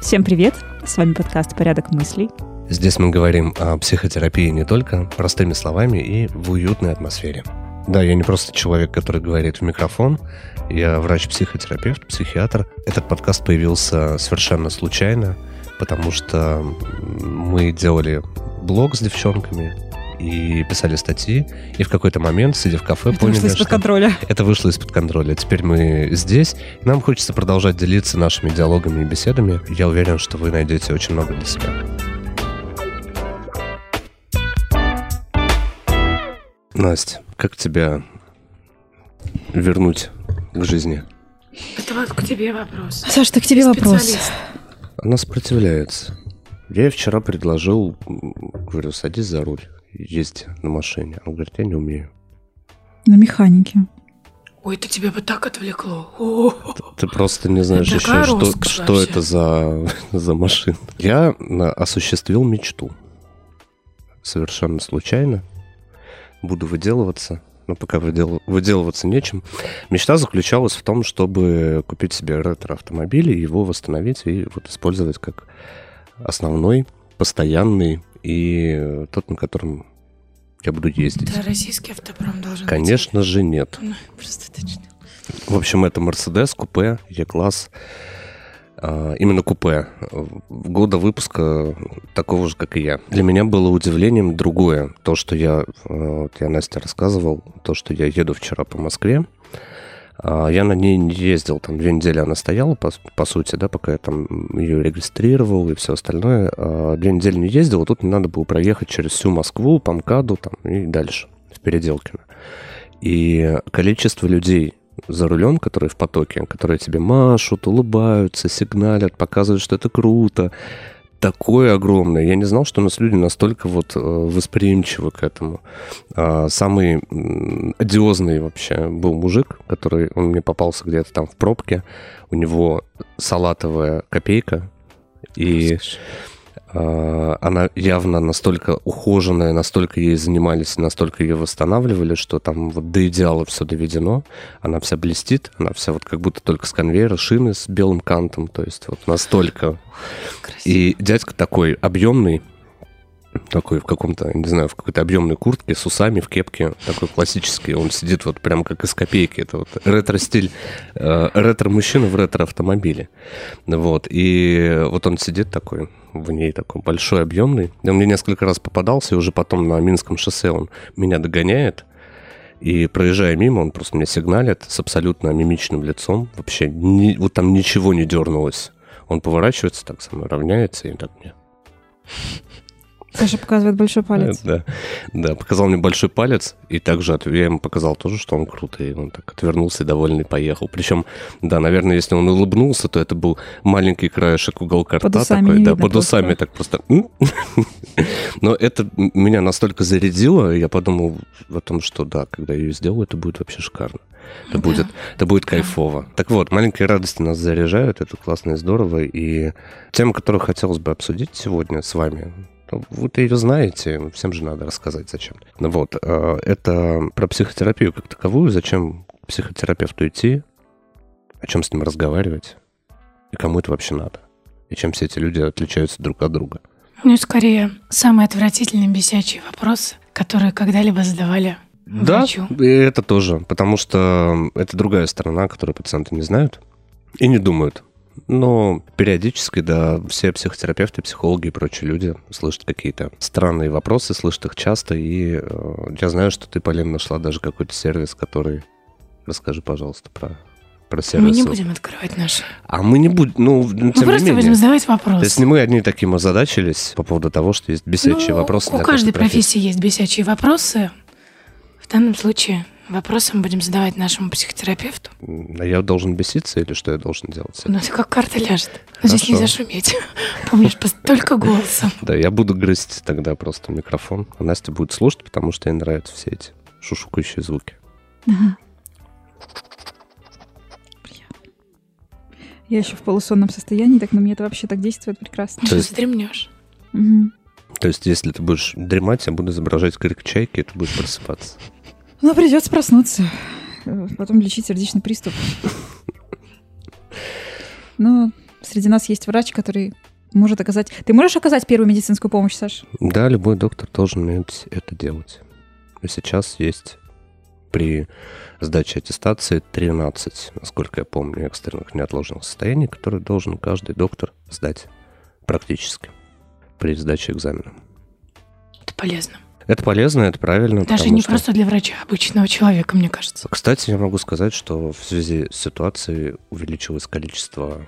Всем привет! С вами подкаст «Порядок мыслей». Здесь мы говорим о психотерапии не только простыми словами и в уютной атмосфере. Да, я не просто человек, который говорит в микрофон, я врач-психотерапевт, психиатр. Этот подкаст появился совершенно случайно, потому что мы делали блог с девчонками, и писали статьи, и в какой-то момент, сидя в кафе, Это поняли, вышло из-под что контроля. это вышло из-под контроля. Теперь мы здесь, и нам хочется продолжать делиться нашими диалогами и беседами. Я уверен, что вы найдете очень много для себя. Настя, как тебя вернуть к жизни? Это вот к тебе вопрос. Саш, так к тебе вопрос. Она сопротивляется. Я ей вчера предложил, говорю, садись за руль, езди на машине. Она говорит, я не умею. На механике. Ой, это тебя бы так отвлекло. О, Ты просто не знаешь Это еще, что, роскошь что вообще. это за, за машина. Я на- осуществил мечту. Совершенно случайно. Буду выделываться. Но пока выдел- выделываться нечем. Мечта заключалась в том, чтобы купить себе ретро-автомобиль и его восстановить и вот использовать как основной, постоянный и э, тот, на котором я буду ездить. это российский автопром должен быть. Конечно же нет. Ну, просто точно. В общем, это Mercedes купе Е-класс. А, Именно купе. Года выпуска такого же, как и я. Для меня было удивлением другое. То, что я, э, вот я Насте рассказывал, то, что я еду вчера по Москве. А, Я на ней не ездил, там две недели она стояла, по, по сути, да, пока я там ее регистрировал и все остальное. А, Две недели не ездил, тут мне надо было проехать через всю Москву, по МКАДу там, и дальше, в Переделкино. И количество людей за рулем, которые в потоке, которые тебе машут, улыбаются, сигналят, показывают, что это круто, такое огромное. Я не знал, что у нас люди настолько вот э, восприимчивы к этому. А, Самый одиозный вообще был мужик, который, он мне попался где-то там в пробке. У него салатовая копейка, и а, она явно настолько ухоженная, настолько ей занимались, настолько ее восстанавливали, что там вот до идеала все доведено. Она вся блестит, она вся вот как будто только с конвейера, шины с белым кантом, то есть вот настолько. Красиво. И дядька такой объемный, такой в каком-то, не знаю, в какой-то объемной куртке с усами, в кепке, такой классический. Он сидит вот прям как из копейки. Это вот ретро-стиль, э, ретро-мужчина в ретро-автомобиле. Вот. И вот он сидит такой, в ней такой большой, объемный. Он мне несколько раз попадался, и уже потом на Минском шоссе он меня догоняет. И проезжая мимо, он просто мне сигналит с абсолютно мимичным лицом. Вообще, ни- вот там ничего не дернулось. Он поворачивается так со мной, равняется и так мне Саша показывает большой палец. да, да, показал мне большой палец, и также я ему показал тоже, что он крутой. И он так отвернулся и довольный поехал. Причем, да, наверное, если он улыбнулся, то это был маленький краешек уголка рта такой, да, под усами так просто. Но это меня настолько зарядило, я подумал о том, что да, когда я ее сделаю, это будет вообще шикарно. Это будет, это будет кайфово. Так вот, маленькие радости нас заряжают, это классно и здорово. И тема, которую хотелось бы обсудить сегодня с вами, вы-то ее знаете, всем же надо рассказать зачем. Ну вот, э, это про психотерапию как таковую, зачем к психотерапевту идти, о чем с ним разговаривать, и кому это вообще надо, и чем все эти люди отличаются друг от друга. Ну, скорее, самые отвратительные бесячие вопросы, которые когда-либо задавали Да, врачу. и это тоже, потому что это другая сторона, которую пациенты не знают и не думают. Но периодически, да, все психотерапевты, психологи и прочие люди слышат какие-то странные вопросы, слышат их часто, и э, я знаю, что ты, Полин, нашла даже какой-то сервис, который... Расскажи, пожалуйста, про, про сервис. Мы не будем открывать наши. А мы не будем, ну, Мы тем не просто менее. будем задавать То вопросы. есть не мы одни таким озадачились по поводу того, что есть бесячие Ну, вопросы. У каждой профессии есть бесячие вопросы. В данном случае вопросы мы будем задавать нашему психотерапевту. А я должен беситься или что я должен делать? Ну, это как карта ляжет. Но здесь Хорошо. нельзя шуметь. Помнишь, только голосом. Да, я буду грызть тогда просто микрофон, а Настя будет слушать, потому что ей нравятся все эти шушукающие звуки. Ага. Я еще в полусонном состоянии, так на меня это вообще так действует прекрасно. То есть- Стремнешь. Мгм. То есть, если ты будешь дремать, я буду изображать крик чайки, и ты будешь просыпаться. Ну, придется проснуться. Потом лечить сердечный приступ. Но среди нас есть врач, который может оказать... Ты можешь оказать первую медицинскую помощь, Саш? Да, любой доктор должен уметь это делать. И сейчас есть при сдаче аттестации 13, насколько я помню, экстренных неотложных состояний, которые должен каждый доктор сдать практически при сдаче экзамена. Это полезно. Это полезно, это правильно. Даже не что- просто для врача, а обычного человека, мне кажется. Кстати, я могу сказать, что в связи с ситуацией увеличилось количество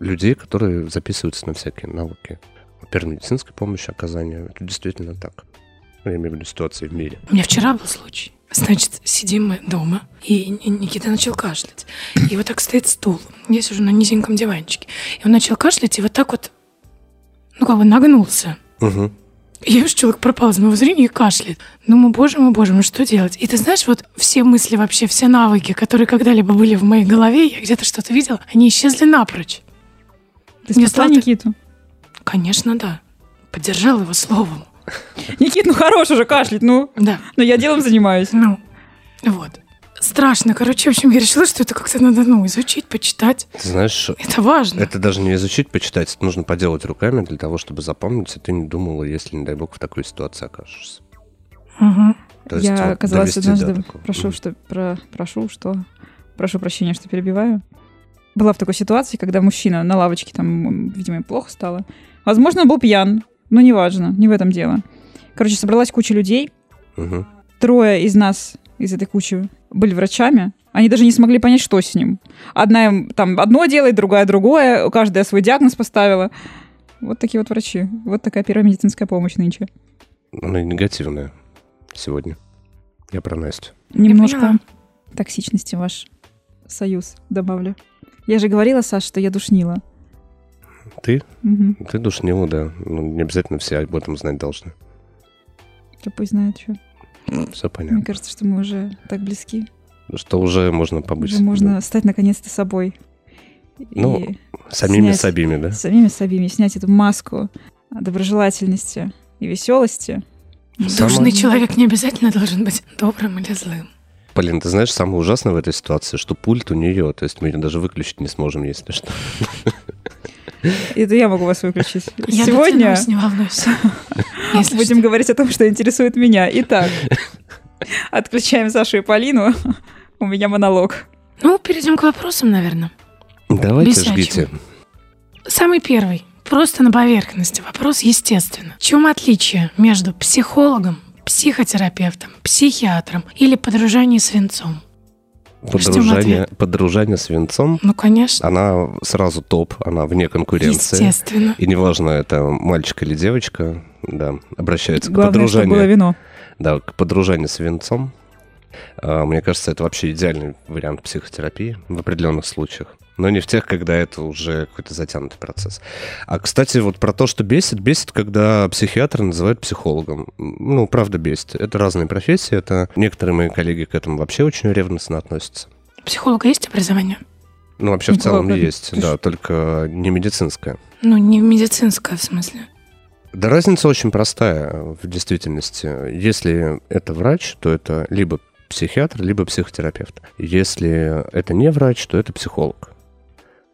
людей, которые записываются на всякие навыки первой медицинской помощи, оказания. Это действительно так. Я имею в виду ситуации в мире. У меня вчера был случай. Значит, сидим мы дома, и Никита начал кашлять. И вот так стоит стул. Я сижу на низеньком диванчике. И он начал кашлять, и вот так вот, ну, как бы нагнулся. Угу. Я вижу, человек пропал из моего зрения и кашляет. Думаю, боже мой, боже мой, что делать? И ты знаешь, вот все мысли вообще, все навыки, которые когда-либо были в моей голове, я где-то что-то видела, они исчезли напрочь. Ты Мне спасла стало- Никиту? Конечно, да. Поддержал его словом. Никит, ну хорош уже кашлять, ну. Да. Но я делом занимаюсь. Ну, вот. Страшно. Короче, в общем, я решила, что это как-то надо, ну, изучить, почитать. Ты знаешь, Это важно. это даже не изучить, почитать. Это нужно поделать руками для того, чтобы запомнить, и ты не думала, если, не дай бог, в такой ситуации окажешься. Мгм. То есть я вот оказалась до однажды... такого. Прошу, что... Про, прошу, что... Прошу прощения, что перебиваю. Была в такой ситуации, когда мужчина на лавочке, там, видимо, им плохо стало. Возможно, он был пьян, но неважно, не в этом дело. Короче, собралась куча людей. Мгм. Трое из нас, из этой кучи, были врачами. Они даже не смогли понять, что с ним. Одна им там одно делает, другая другое. Каждая свой диагноз поставила. Вот такие вот врачи. Вот такая первая медицинская помощь нынче. Она негативная сегодня. Я про Настю. Немножко токсичности ваш союз добавлю. Я же говорила, Саш, что я душнила. Ты? Угу. Ты душнила, да. Ну, не обязательно все об этом знать должны. пусть знает что. Все Мне понятно. кажется, что мы уже так близки. Что уже можно побыть Уже можно стать наконец-то собой. Ну, и самими снять собими, да? самими собими снять эту маску доброжелательности и веселости. Сама- Душный человек не обязательно должен быть добрым или злым. Полин, ты знаешь, самое ужасное в этой ситуации, что пульт у нее, то есть мы ее даже выключить не сможем, если что. Это я могу вас выключить. Я Сегодня не волнуйся. Будем что. говорить о том, что интересует меня. Итак, отключаем Сашу и Полину. У меня монолог. Ну, перейдем к вопросам, наверное. Давайте Бесячим. жгите. Самый первый. Просто на поверхности. Вопрос, естественно. В чем отличие между психологом, психотерапевтом, психиатром или подружанием свинцом? Подружание, подружание с венцом, Ну, конечно. она сразу топ, она вне конкуренции. Естественно. И неважно, это мальчик или девочка, да, обращается к Главное, чтобы было подружанию, вино. да, к подружанию с венцом. А, Мне кажется, это вообще идеальный вариант психотерапии в определенных случаях. Но не в тех, когда это уже какой-то затянутый процесс. А, кстати, вот про то, что бесит, бесит, когда психиатра называют психологом. Ну, правда, бесит. Это разные профессии. Это некоторые мои коллеги к этому вообще очень ревностно относятся. У психолога есть образование? Ну, вообще, в целом есть, ты да, ж- только не медицинское. Ну, не медицинское в смысле. Да разница очень простая в действительности. Если это врач, то это либо психиатр, либо психотерапевт. Если это не врач, то это психолог.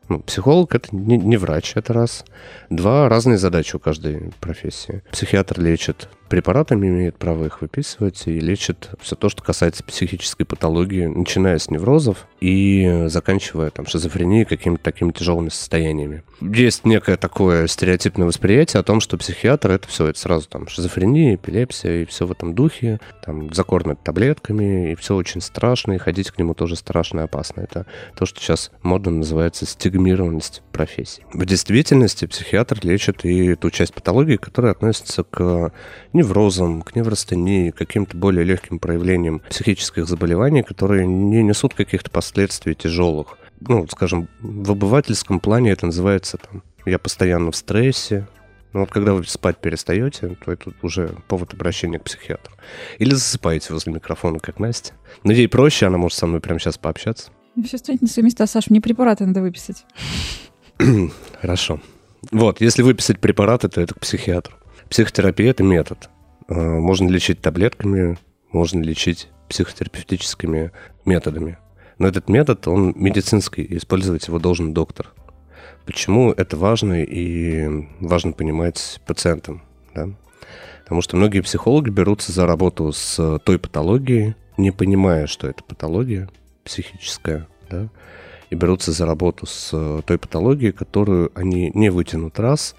Ну, психолог это не, не врач, это раз. Два разные задачи у каждой профессии. Психиатр лечит препаратами, имеет право их выписывать и лечит все то, что касается психической патологии, начиная с неврозов и заканчивая там шизофренией, какими-то такими тяжелыми состояниями. Есть некое такое стереотипное восприятие о том, что психиатр это все, это сразу там шизофрения, эпилепсия и все в этом духе, там закормят таблетками, и все очень страшно, и ходить к нему тоже страшно и опасно. Это то, что сейчас модно называется стигмированность профессии. В действительности психиатр лечит и ту часть патологии, которая относится к неврозам, к неврастении, к каким-то более легким проявлениям психических заболеваний, которые не несут каких-то последствий тяжелых. Ну, скажем, в обывательском плане это называется там «я постоянно в стрессе», но вот когда вы спать перестаете, то это уже повод обращения к психиатру. Или засыпаете возле микрофона, как Настя. Но ей проще, она может со мной прямо сейчас пообщаться. Все станет на свои места, Саш, мне препараты надо выписать. Хорошо. Вот, если выписать препараты, то это к психиатру. Психотерапия – это метод. Э, можно лечить таблетками, можно лечить психотерапевтическими методами. Но этот метод, он медицинский, использовать его должен доктор. Почему это важно и важно понимать пациентам? Да? Потому что многие психологи берутся за работу с той патологией, не понимая, что это патология психическая, да, и берутся за работу с той патологией, которую они не вытянут раз,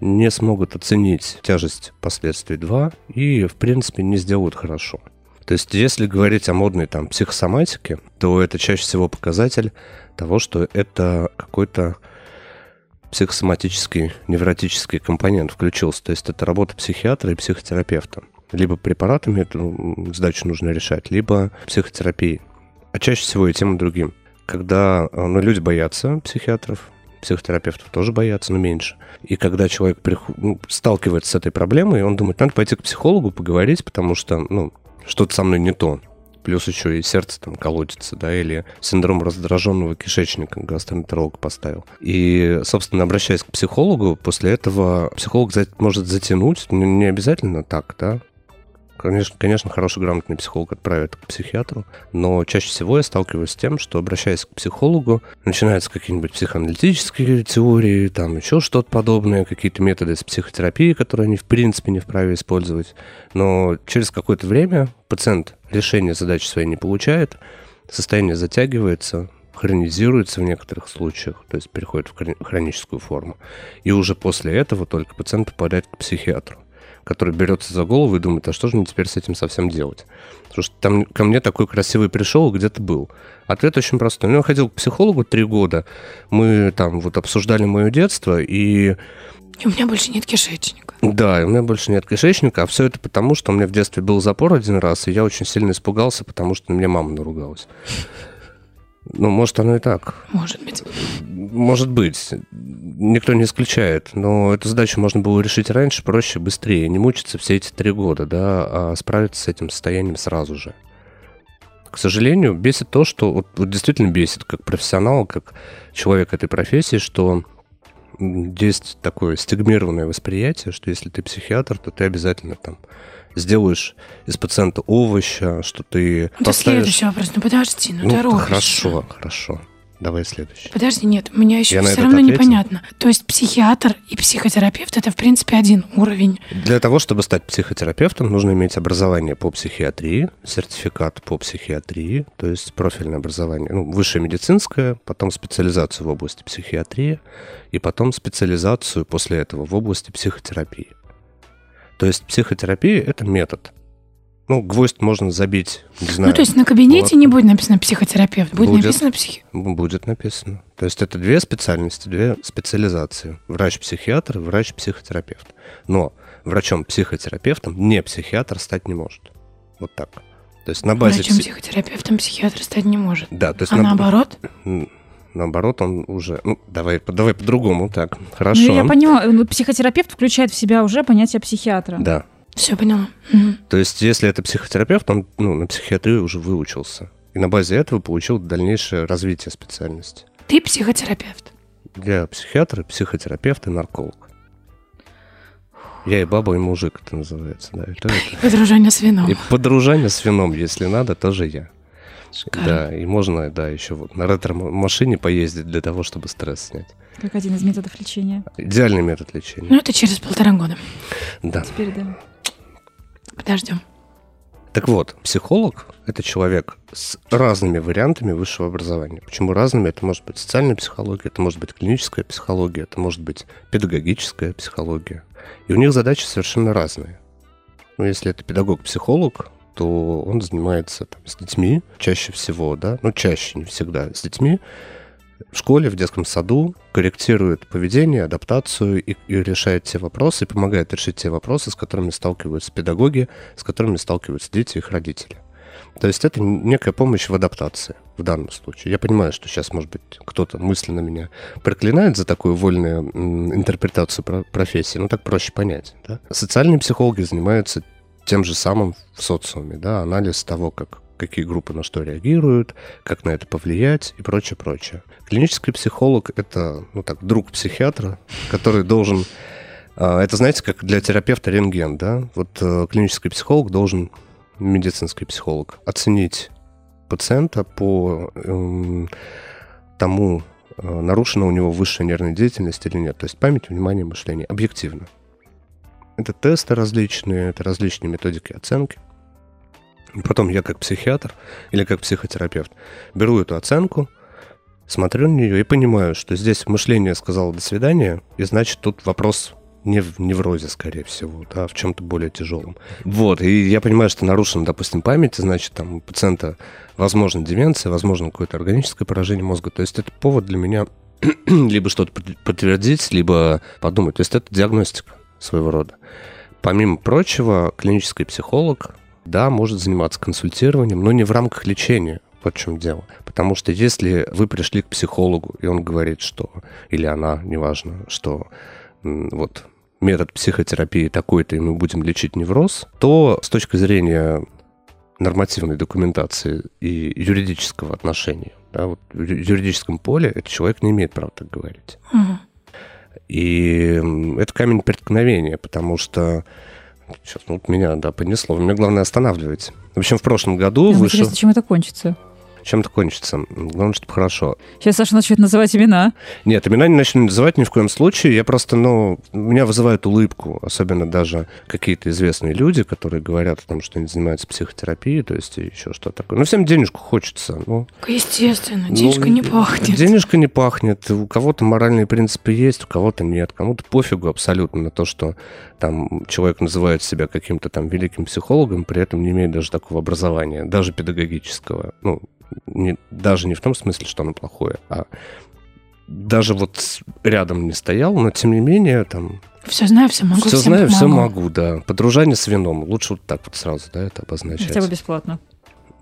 не смогут оценить тяжесть последствий два и, в принципе, не сделают хорошо. То есть, если говорить о модной там психосоматике, то это чаще всего показатель того, что это какой-то психосоматический, невротический компонент включился. То есть это работа психиатра и психотерапевта. Либо препаратами эту задачу нужно решать, либо психотерапией. А чаще всего и тем, и другим. Когда ну, люди боятся психиатров, психотерапевтов тоже боятся, но меньше. И когда человек приход... ну, сталкивается с этой проблемой, он думает, надо пойти к психологу, поговорить, потому что, ну, что-то со мной не то. Плюс еще и сердце там колотится, да, или синдром раздраженного кишечника гастроэнтеролог поставил. И, собственно, обращаясь к психологу, после этого психолог может затянуть, не обязательно так, да, Конечно, конечно, хороший грамотный психолог отправит к психиатру, но чаще всего я сталкиваюсь с тем, что обращаясь к психологу, начинаются какие-нибудь психоаналитические теории, там еще что-то подобное, какие-то методы с психотерапии, которые они в принципе не вправе использовать. Но через какое-то время пациент решение задачи своей не получает, состояние затягивается, хронизируется в некоторых случаях, то есть переходит в хроническую форму. И уже после этого только пациент попадает к психиатру который берется за голову и думает, а что же мне теперь с этим совсем делать? Потому что там ко мне такой красивый пришел, где ты был. Ответ очень простой. Ну, я ходил к психологу три года, мы там вот обсуждали мое детство, и... И у меня больше нет кишечника. Да, и у меня больше нет кишечника, а все это потому, что у меня в детстве был запор один раз, и я очень сильно испугался, потому что на меня мама наругалась. Ну, может, оно и так. Может быть. Может быть. Никто не исключает. Но эту задачу можно было решить раньше, проще, быстрее. Не мучиться все эти три года, да, а справиться с этим состоянием сразу же. К сожалению, бесит то, что... Вот, вот действительно бесит, как профессионал, как человек этой профессии, что есть такое стигмированное восприятие, что если ты психиатр, то ты обязательно там сделаешь из пациента овоща, что ты Это поставишь... следующий вопрос. Ну подожди, ну, ну торопишься. Хорошо, хорошо. Давай следующий. Подожди, нет, у меня еще Я все равно ответил. непонятно. То есть психиатр и психотерапевт это в принципе один уровень. Для того, чтобы стать психотерапевтом, нужно иметь образование по психиатрии, сертификат по психиатрии, то есть профильное образование, ну, высшее медицинское, потом специализацию в области психиатрии и потом специализацию после этого в области психотерапии. То есть психотерапия – это метод. Ну, гвоздь можно забить, не знаю. Ну, то есть на кабинете вот. не будет написано психотерапевт, будет, будет написано психи... Будет написано. То есть это две специальности, две специализации. Врач-психиатр, врач-психотерапевт. Но врачом-психотерапевтом не психиатр стать не может. Вот так. То есть на базе... Врачом-психотерапевтом психиатр стать не может. Да, то есть... А на... наоборот? Наоборот, он уже... Ну, давай, давай по-другому, так, хорошо. Ну, я поняла, ну, психотерапевт включает в себя уже понятие психиатра. Да. Все поняла. Угу. То есть, если это психотерапевт, он ну, на психиатрию уже выучился. И на базе этого получил дальнейшее развитие специальности. Ты психотерапевт? Я психиатр, психотерапевт и нарколог. Я и баба, и мужик, это называется, да. Это, это. Подружание с вином. И подружание с вином, если надо, тоже я. Шикарно. Да, и можно, да, еще вот на ретро-машине поездить для того, чтобы стресс снять. Как один из методов лечения. Идеальный метод лечения. Ну, это через полтора года. Да. Теперь да. Подождем. Так вот, психолог – это человек с разными вариантами высшего образования. Почему разными? Это может быть социальная психология, это может быть клиническая психология, это может быть педагогическая психология. И у них задачи совершенно разные. Ну, если это педагог-психолог, то он занимается там, с детьми чаще всего, да, ну чаще, не всегда, с детьми в школе, в детском саду, корректирует поведение, адаптацию и, и решает те вопросы, и помогает решить те вопросы, с которыми сталкиваются педагоги, с которыми сталкиваются дети и их родители. То есть это некая помощь в адаптации в данном случае. Я понимаю, что сейчас, может быть, кто-то мысленно меня проклинает за такую вольную интерпретацию профессии, но так проще понять. Да? Социальные психологи занимаются тем же самым в социуме, да, анализ того, как какие группы на что реагируют, как на это повлиять и прочее, прочее. Клинический психолог — это, ну так, друг психиатра, который должен А, Это, знаете, как для терапевта рентген, да? Вот э, клинический психолог должен, медицинский психолог, оценить пациента по эм, тому, э, нарушена у него высшая нервная деятельность или нет. То есть память, внимание, мышление. Объективно. Это тесты различные, это различные методики оценки. Потом я как психиатр или как психотерапевт беру эту оценку, смотрю на нее и понимаю, что здесь мышление сказало «до свидания», и значит тут вопрос не в неврозе, скорее всего, да, в чем-то более тяжелом. Вот, и я понимаю, что нарушена, допустим, память, значит, там у пациента возможно деменция, возможно какое-то органическое поражение мозга. То есть это повод для меня либо что-то под- подтвердить, либо подумать. То есть это диагностика своего рода. Помимо прочего, клинический психолог, да, может заниматься консультированием, но не в рамках лечения. Вот в чем дело. Потому что если вы пришли к психологу, и он говорит, что, или она, неважно, что вот метод психотерапии такой-то, и мы будем лечить невроз, то с точки зрения нормативной документации и юридического отношения, да, вот в юридическом поле этот человек не имеет права так говорить. Мгм. И это камень преткновения, потому что сейчас ну, вот меня да, понесло. Вы меня главное останавливать. В общем, в прошлом году Нам вышел... Интересно, чем это кончится? Чем это кончится? Главное, чтобы хорошо. Сейчас Саша начнет называть имена. Нет, имена не начну называть ни в коем случае. Я просто, ну, меня вызывает улыбку, особенно даже какие-то известные люди, которые говорят о том, что они занимаются психотерапией, то есть и еще что-то такое. Ну, всем денежку хочется. Ну, Естественно, ну, денежка не пахнет. Денежка не пахнет. У кого-то моральные принципы есть, у кого-то нет. Кому-то пофигу абсолютно на то, что там человек называет себя каким-то там великим психологом, при этом не имеет даже такого образования, даже педагогического. Ну, не, даже не в том смысле, что оно плохое, а даже вот рядом не стоял, но тем не менее там Все знаю, все могу, все знаю, все помогу. могу, да. Подружание с вином. Лучше вот так вот сразу, да, это обозначать. Хотя бы бесплатно.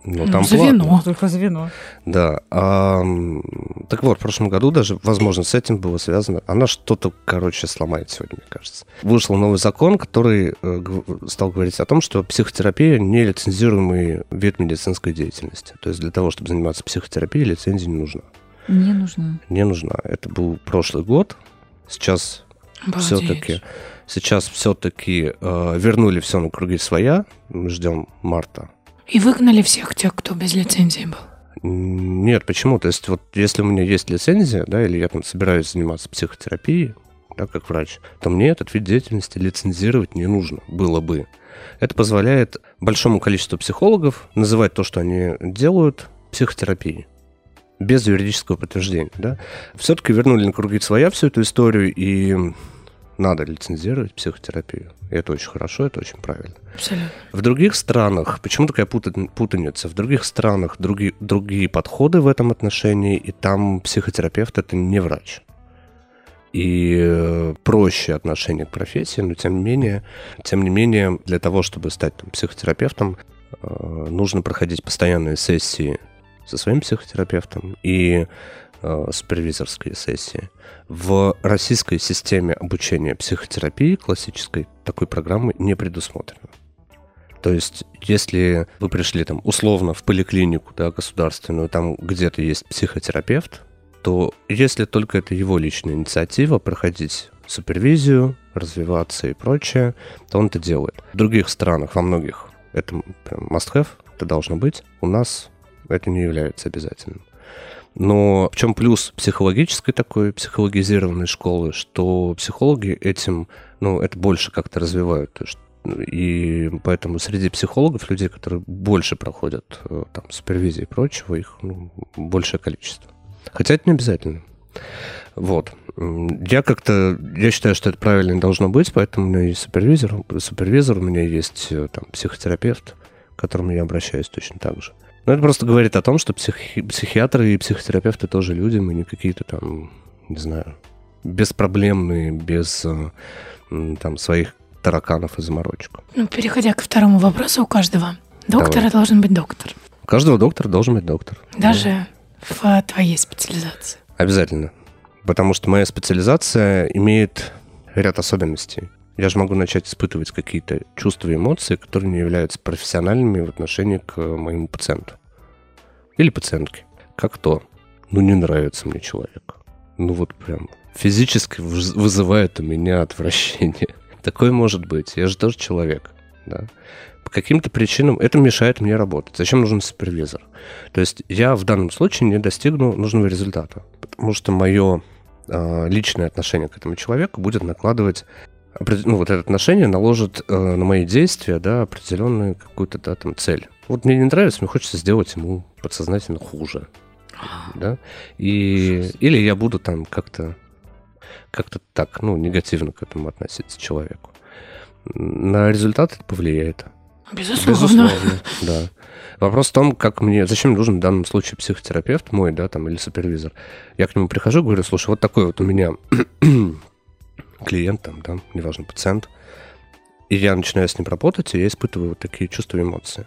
Ну, Ну, там за платно. вино. Только за вино. Да. а, так вот, в прошлом году даже, возможно, с этим было связано. Она что-то, короче, сломает сегодня, мне кажется. Вышел новый закон, который э, стал говорить о том, что психотерапия не лицензируемый вид медицинской деятельности. То есть для того, чтобы заниматься психотерапией, лицензия не нужна. Не нужно. Не нужна. Это был прошлый год. Сейчас Обалдеть. все-таки сейчас все-таки вернули все на круги своя. Мы ждем марта И выгнали всех тех, кто без лицензии был. Нет, почему? То есть вот если у меня есть лицензия, да, или я там собираюсь заниматься психотерапией, да, как врач, то мне этот вид деятельности лицензировать не нужно было бы. Это позволяет большому количеству психологов называть то, что они делают, психотерапией без юридического подтверждения, да. Все-таки вернули на круги своя всю эту историю, и надо лицензировать психотерапию. И это очень хорошо, это очень правильно. Абсолютно. В других странах, почему такая пута- путаница? В других странах другие, другие подходы в этом отношении, и там психотерапевт это не врач. И э, проще отношение к профессии, но тем не менее, тем не менее, для того, чтобы стать там, психотерапевтом, э, нужно проходить постоянные сессии со своим психотерапевтом и э, супервизорские сессии. В российской системе обучения психотерапии классической такой программы не предусмотрено. То есть, если вы пришли там условно в поликлинику, да, государственную, там где-то есть психотерапевт, то если только это его личная инициатива проходить супервизию, развиваться и прочее, то он это делает. В других странах, во многих, это прям must-have, это должно быть. У нас это не является обязательным. Но в чем плюс психологической такой, психологизированной школы, что психологи этим, ну, это больше как-то развивают. Ну, и поэтому среди психологов, людей, которые больше проходят э, там супервизии и прочего, их ну, большее количество. Хотя это не обязательно. Вот. Я как-то, я считаю, что это правильно должно быть, поэтому у меня есть супервизор, супервизор, у меня есть э, там психотерапевт, к которому я обращаюсь точно так же. Но это просто говорит о том, что психи- психиатры и психотерапевты тоже люди, мы не какие-то там, не знаю, беспроблемные, без э, там своих тараканов и заморочек. Ну, переходя к второму вопросу, у каждого доктора Давай. должен быть доктор. У каждого доктора должен быть доктор. Даже в твоей специализации. Обязательно. Потому что моя специализация имеет ряд особенностей. Я же могу начать испытывать какие-то чувства и эмоции, которые не являются профессиональными в отношении к моему пациенту. Или пациентке. Как то. Ну, не нравится мне человек. Ну, вот прям физически выз- вызывает у меня отвращение. Такое может быть. Я же тоже человек. Да? По каким-то причинам это мешает мне работать. Зачем нужен супервизор? То есть я в данном случае не достигну нужного результата, потому что мое э, личное отношение к этому человеку будет накладывать ну, вот это отношение наложит э, на мои действия, да, определенную какую-то, да, там, цель. Вот мне не нравится, мне хочется сделать ему подсознательно хуже, да, и, или я буду там как-то, как-то так, ну, негативно к этому относиться человеку. На результат это повлияет. Безусловно. да. Вопрос в том, как мне, зачем нужен в данном случае психотерапевт мой, да, там, или супервизор. Я к нему прихожу, говорю, слушай, вот такой вот у меня клиент, там, да, неважно, пациент, и я начинаю с ним работать, и я испытываю вот такие чувства и эмоции.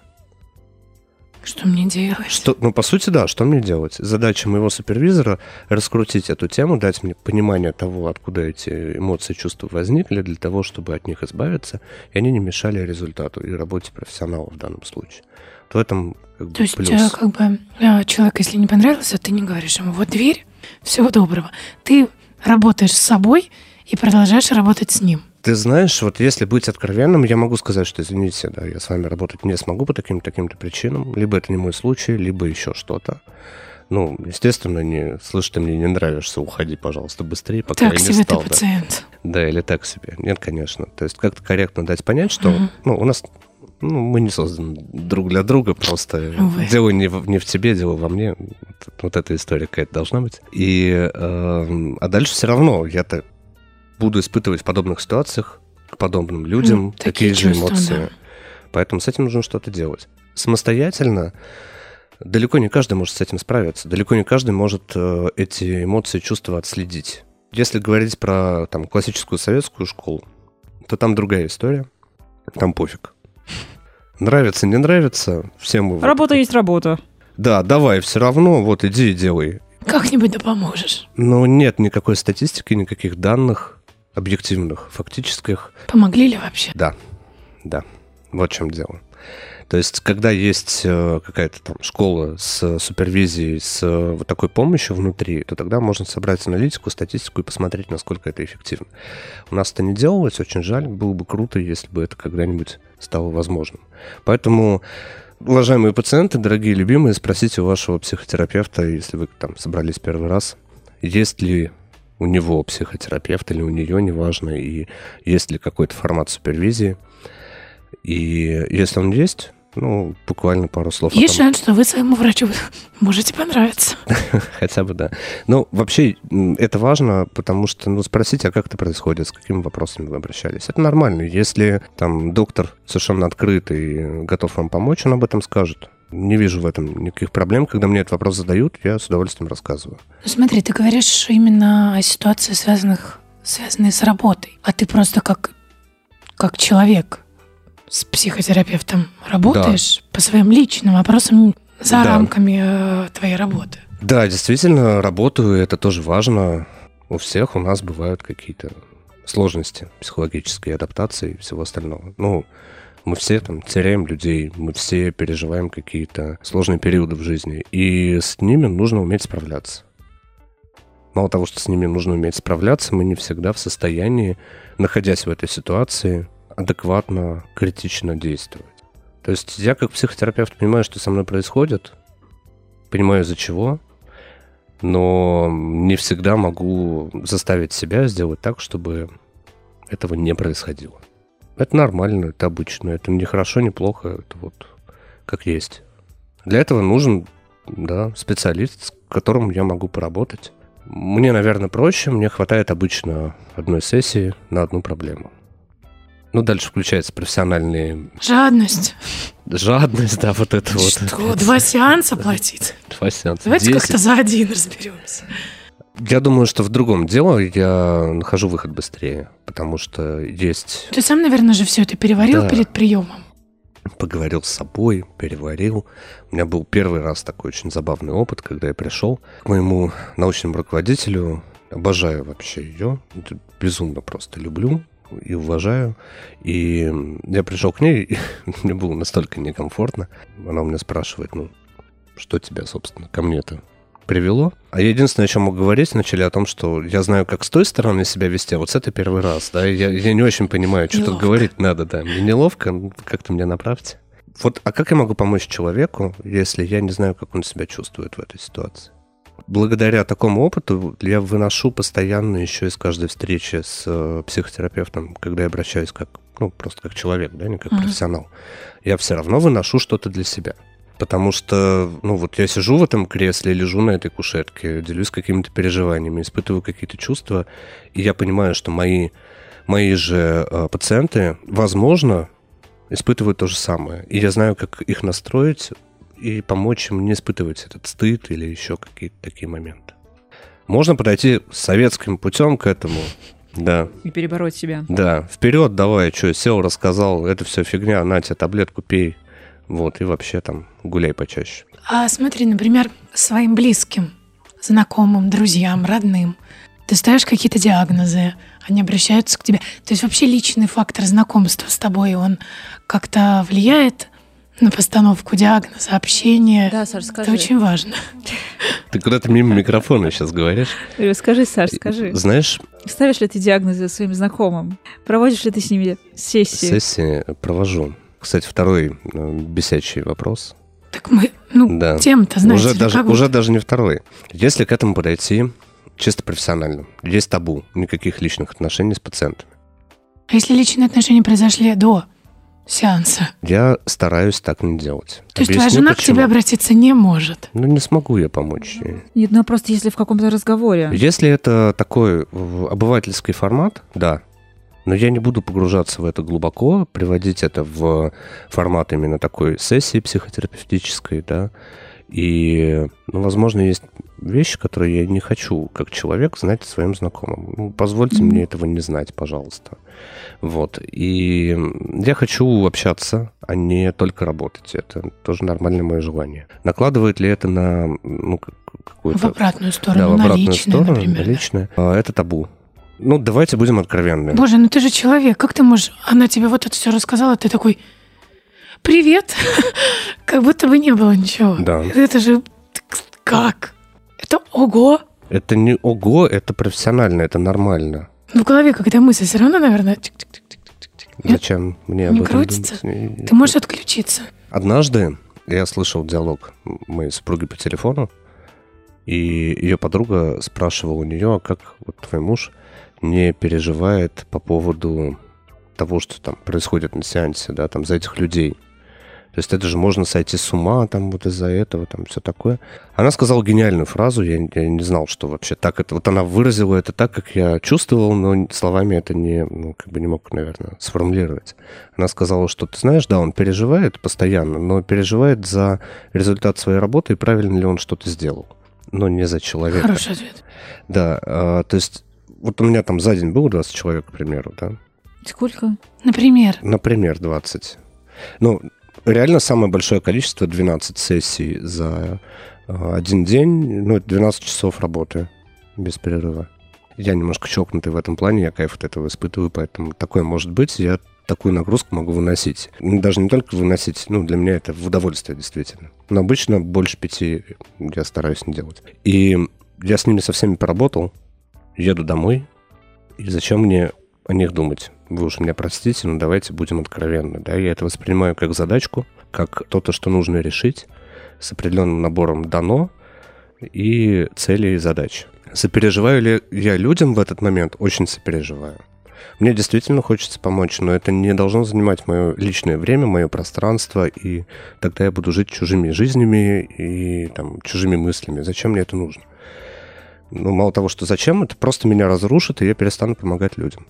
Что мне делать? Что, ну, по сути, да, что мне делать? Задача моего супервизора — раскрутить эту тему, дать мне понимание того, откуда эти эмоции чувства возникли, для того, чтобы от них избавиться, и они не мешали результату и работе профессионала в данном случае. Вот в этом как бы, То есть, плюс. э, как бы, э, человек, если не понравился, ты не говоришь ему, вот дверь, всего доброго. Ты работаешь с собой и продолжаешь работать с ним. Ты знаешь, вот если быть откровенным, я могу сказать, что, извините, да, я с вами работать не смогу по таким-то таким-то причинам. Либо это не мой случай, либо еще что-то. Ну, естественно, не слышь, ты мне не нравишься, уходи, пожалуйста, быстрее, пока так я не себе ты стал. да. пациент. Да, или так себе. Нет, конечно. То есть как-то корректно дать понять, что Мгм. ну, у нас ну, мы не созданы друг для друга, просто Увы. дело не в, не в тебе, дело во мне. Вот, вот эта история какая-то должна быть. И, эм, а дальше все равно я-то буду испытывать в подобных ситуациях к подобным людям М, такие, такие же чувства, эмоции. да. Поэтому с этим нужно что-то делать. Самостоятельно далеко не каждый может с этим справиться. Далеко не каждый может э, эти эмоции, чувства отследить. Если говорить про там, классическую советскую школу, то там другая история. Там пофиг. Нравится, не нравится, всем... Работа есть работа. Да, давай, все равно, вот иди и делай. Как-нибудь да поможешь. Но нет никакой статистики, никаких данных объективных, фактических. Помогли ли вообще? Да, да, вот в чем дело. То есть, когда есть э, какая-то там школа с супервизией, с э, вот такой помощью внутри, то тогда можно собрать аналитику, статистику и посмотреть, насколько это эффективно. У нас это не делалось, очень жаль, было бы круто, если бы это когда-нибудь стало возможным. Поэтому, уважаемые пациенты, дорогие любимые, спросите у вашего психотерапевта, если вы там собрались первый раз, есть ли у него психотерапевт или у нее, неважно, и есть ли какой-то формат супервизии. И если он есть, ну, буквально пару слов Есть шанс, что вы своему врачу можете понравиться. Хотя бы, да. Ну, вообще, это важно, потому что, ну, спросите, а как это происходит, с какими вопросами вы обращались. Это нормально. Если там доктор совершенно открыт и готов вам помочь, он об этом скажет. Не вижу в этом никаких проблем. Когда мне этот вопрос задают, я с удовольствием рассказываю. Ну, смотри, ты говоришь именно о ситуации, связанных, связанной с работой. А ты просто как, как человек с психотерапевтом работаешь по своим личным вопросам за Да. рамками э, твоей работы. Да, действительно, работаю, это тоже важно. У всех у нас бывают какие-то сложности психологической адаптации и всего остального. Ну, мы все там теряем людей, мы все переживаем какие-то сложные периоды в жизни, и с ними нужно уметь справляться. Мало того, что с ними нужно уметь справляться, мы не всегда в состоянии, находясь в этой ситуации, адекватно, критично действовать. То есть я как психотерапевт понимаю, что со мной происходит, понимаю из-за чего, но не всегда могу заставить себя сделать так, чтобы этого не происходило. Это нормально, это обычно, это не хорошо, не плохо, это вот как есть. Для этого нужен, да, специалист, с которым я могу поработать. Мне, наверное, проще, мне хватает обычно одной сессии на одну проблему. Ну, дальше включается профессиональная Жадность. жадность, да, вот это вот. Что, два сеанса платить? Два сеанса, Давайте 10. как-то за один разберемся. Я думаю, что в другом дело я нахожу выход быстрее, потому что есть... Ты сам, наверное, же все это переварил Да. перед приемом. Поговорил с собой, переварил. У меня был первый раз такой очень забавный опыт, когда я пришел к моему научному руководителю. Обожаю вообще ее. Безумно просто люблю и уважаю. И я пришел к ней, и мне было настолько некомфортно. Она у меня спрашивает, ну, что тебя, собственно, ко мне-то привело. А единственное, о чем мог говорить вначале, о том, что я знаю, как с той стороны себя вести, а вот с этой первый раз, да, я, я не очень понимаю, что тут Неловко. говорить надо, да. Мне неловко, ну, как-то меня направьте. Вот, а как я могу помочь человеку, если я не знаю, как он себя чувствует в этой ситуации? Благодаря такому опыту я выношу постоянно еще из каждой встречи с э, психотерапевтом, когда я обращаюсь как, ну, просто как человек, да, не как Мгм. профессионал, я все равно выношу что-то для себя. Потому что, ну вот я сижу в этом кресле, лежу на этой кушетке, делюсь какими-то переживаниями, испытываю какие-то чувства, и я понимаю, что мои, мои же э, пациенты, возможно, испытывают то же самое. И я знаю, как их настроить и помочь им не испытывать этот стыд или еще какие-то такие моменты. Можно подойти советским путем к этому. Да, И перебороть себя. да. Вперед давай, что, сел, рассказал, это все фигня, на тебе таблетку пей. Вот, и вообще там гуляй почаще. А смотри, например, своим близким, знакомым, друзьям, родным, ты ставишь какие-то диагнозы, они обращаются к тебе. То есть вообще личный фактор знакомства с тобой, он как-то влияет на постановку диагноза, общение. Да, Саш, Это очень важно. Ты куда-то мимо микрофона сейчас говоришь. Скажи, Саш, скажи. Знаешь, Ставишь ли ты диагнозы своим знакомым? Проводишь ли ты с ними сессии? сессии провожу. Кстати, второй э, бесячий вопрос. Так мы, ну, Да. тем-то, знаете, уже, даже, как уже даже не второй. Если к этому подойти чисто профессионально, есть табу, никаких личных отношений с пациентами. А если личные отношения произошли до сеанса? Я стараюсь так не делать. То есть твоя Объясню, жена к почему. тебе обратиться не может? Ну, не смогу я помочь ей. Нет, ну просто если в каком-то разговоре. Если это такой обывательский формат, да. Но я не буду погружаться в это глубоко, приводить это в формат именно такой сессии психотерапевтической, да. И, ну, возможно, есть вещи, которые я не хочу, как человек, знать своим знакомым. Ну, позвольте Мгм. мне этого не знать, пожалуйста. Вот. И я хочу общаться, а не только работать. Это тоже нормальное мое желание. Накладывает ли это на ну, как- какую-то В обратную да, сторону, в на обратную личное, сторону, например. на да. личное. А, Это табу. Ну, давайте будем откровенны. Боже, ну ты же человек, как ты можешь... Она тебе вот это все рассказала, ты такой... Привет! Как будто бы не было ничего. Да. Это же... Как? Это ого! Это не ого, это профессионально, это нормально. Ну, в голове какая-то мысль все равно, наверное... Зачем мне Не об этом крутится? думать? Ты можешь отключиться. Однажды я слышал диалог моей супруги по телефону, и ее подруга спрашивала у нее, а как вот твой муж не переживает по поводу того, что там происходит на сеансе, да, там за этих людей. То есть это же можно сойти с ума там вот из-за этого, там все такое. Она сказала гениальную фразу, я, я не знал, что вообще так это... Вот она выразила это так, как я чувствовал, но словами это не, ну, как бы не мог, наверное, сформулировать. Она сказала, что ты знаешь, да, он переживает постоянно, но переживает за результат своей работы и правильно ли он что-то сделал, но не за человека. Хороший ответ. Да, а, то есть вот у меня там за день было 20 человек, к примеру, да? Сколько? Например, Например, 20. Ну, реально самое большое количество 12 сессий за а, один день, ну, это 12 часов работы без перерыва. Я немножко чокнутый в этом плане, я кайф от этого испытываю, поэтому такое может быть, я такую нагрузку могу выносить. Даже не только выносить, ну, для меня это в удовольствие действительно. Но обычно больше пяти я стараюсь не делать. И я с ними со всеми поработал, еду домой, и зачем мне о них думать? Вы уж меня простите, но давайте будем откровенны. Да? Я это воспринимаю как задачку, как то-то, что нужно решить с определенным набором дано и целей и задач. Сопереживаю ли я людям в этот момент? Очень сопереживаю. Мне действительно хочется помочь, но это не должно занимать мое личное время, мое пространство, и тогда я буду жить чужими жизнями и там, чужими мыслями. Зачем мне это нужно? Ну, мало того, что зачем, это просто меня разрушит, и я перестану помогать людям.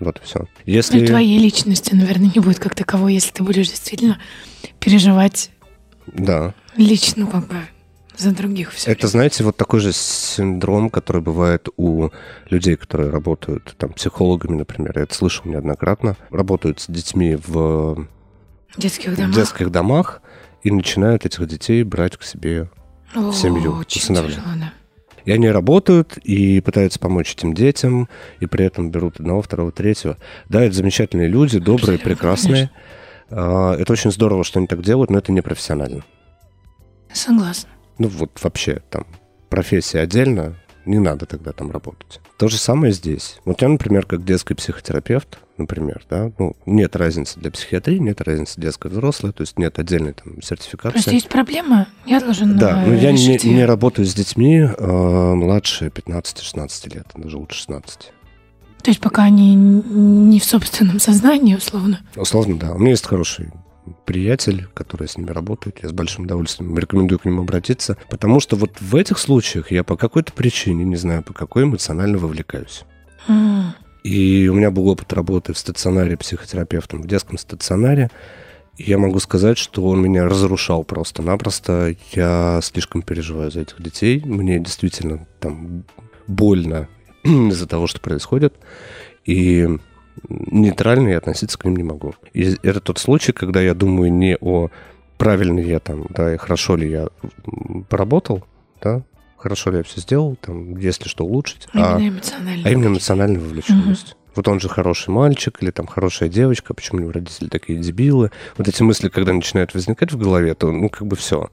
Вот и все. Если... ну, твоей личности, наверное, не будет как таковой, если ты будешь действительно переживать Да. лично, как бы, за других все. Это, знаете, вот такой же синдром, который бывает у людей, которые работают там психологами, например. Я это слышал неоднократно. Работают с детьми в детских в домах. детских домах и начинают этих детей брать к себе. О, семью, Очень усыновлять. тяжело, да. И они работают и пытаются помочь этим детям, и при этом берут одного, второго, третьего. Да, это замечательные люди, добрые, Абсолютно, прекрасные. А, Это очень здорово, что они так делают, но это не профессионально. Согласна. Ну вот вообще там профессия отдельно, не надо тогда там работать. То же самое здесь. Вот я, например, как детский психотерапевт, например, да, ну, нет разницы для психиатрии, нет разницы детской взрослой, то есть нет отдельной там сертификации. Просто есть проблема, я должен Да, но я не, не работаю с детьми э, младше 15-16 лет, даже лучше 16. То есть пока они не в собственном сознании, условно. Условно, да. У меня есть хороший приятель, который с ними работает. Я с большим удовольствием рекомендую к нему обратиться. Потому что вот в этих случаях я по какой-то причине, не знаю по какой, эмоционально вовлекаюсь. И у меня был опыт работы в стационаре психотерапевтом, в детском стационаре. Я могу сказать, что он меня разрушал просто-напросто. Я слишком переживаю за этих детей. Мне действительно там больно из-за того, что происходит. И нейтрально я относиться к ним не могу. И это тот случай, когда я думаю не о правильно я там, да, и хорошо ли я поработал, да, хорошо ли я все сделал, там, если что улучшить, а, Именно эмоционально. а именно эмоциональная вовлеченность. Вот он же хороший мальчик или там хорошая девочка, почему у него родители такие дебилы. Вот эти мысли, когда начинают возникать в голове, то, ну, как бы все.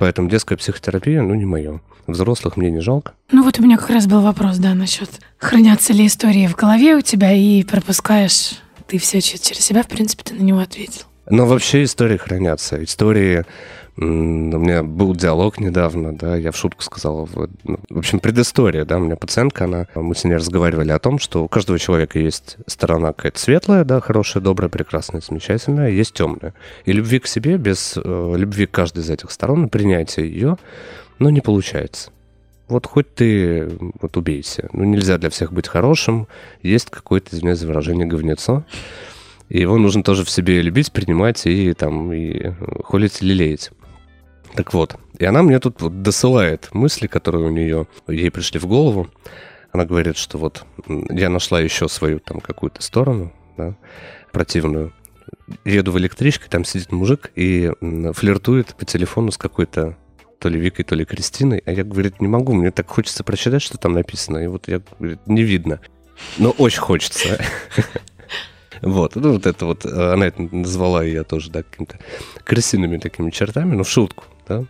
Поэтому детская психотерапия, ну, не мое. Взрослых мне не жалко. Ну вот у меня как раз был вопрос, да, насчет хранятся ли истории в голове у тебя и пропускаешь ты все через себя, в принципе, ты на него ответил. Но вообще истории хранятся. Истории... У меня был диалог недавно, да, я в шутку сказал. вот, ну, В общем, предыстория, да, у меня пациентка, она, мы с ней разговаривали о том, что у каждого человека есть сторона какая-то светлая, да, хорошая, добрая, прекрасная, замечательная, есть темная. И любви к себе без э, любви к каждой из этих сторон, принятия ее, ну, не получается. Вот хоть ты вот убейся. Ну, нельзя для всех быть хорошим. Есть какое-то, извиняюсь за выражение, говнецо. И его нужно тоже в себе любить, принимать и там и холить лелеять. Так вот, и она мне тут вот досылает мысли, которые у нее, ей пришли в голову. Она говорит, что вот я нашла еще свою там какую-то сторону, да, противную. Еду в электричке, там сидит мужик и флиртует по телефону с какой-то то ли Викой, то ли Кристиной. А я, говорит, не могу, мне так хочется прочитать, что там написано. И вот я, говорит, не видно. Но очень хочется. Вот, ну вот это вот, э, она это назвала, и я тоже, да, какими-то крысиными такими чертами, ну, в шутку, да.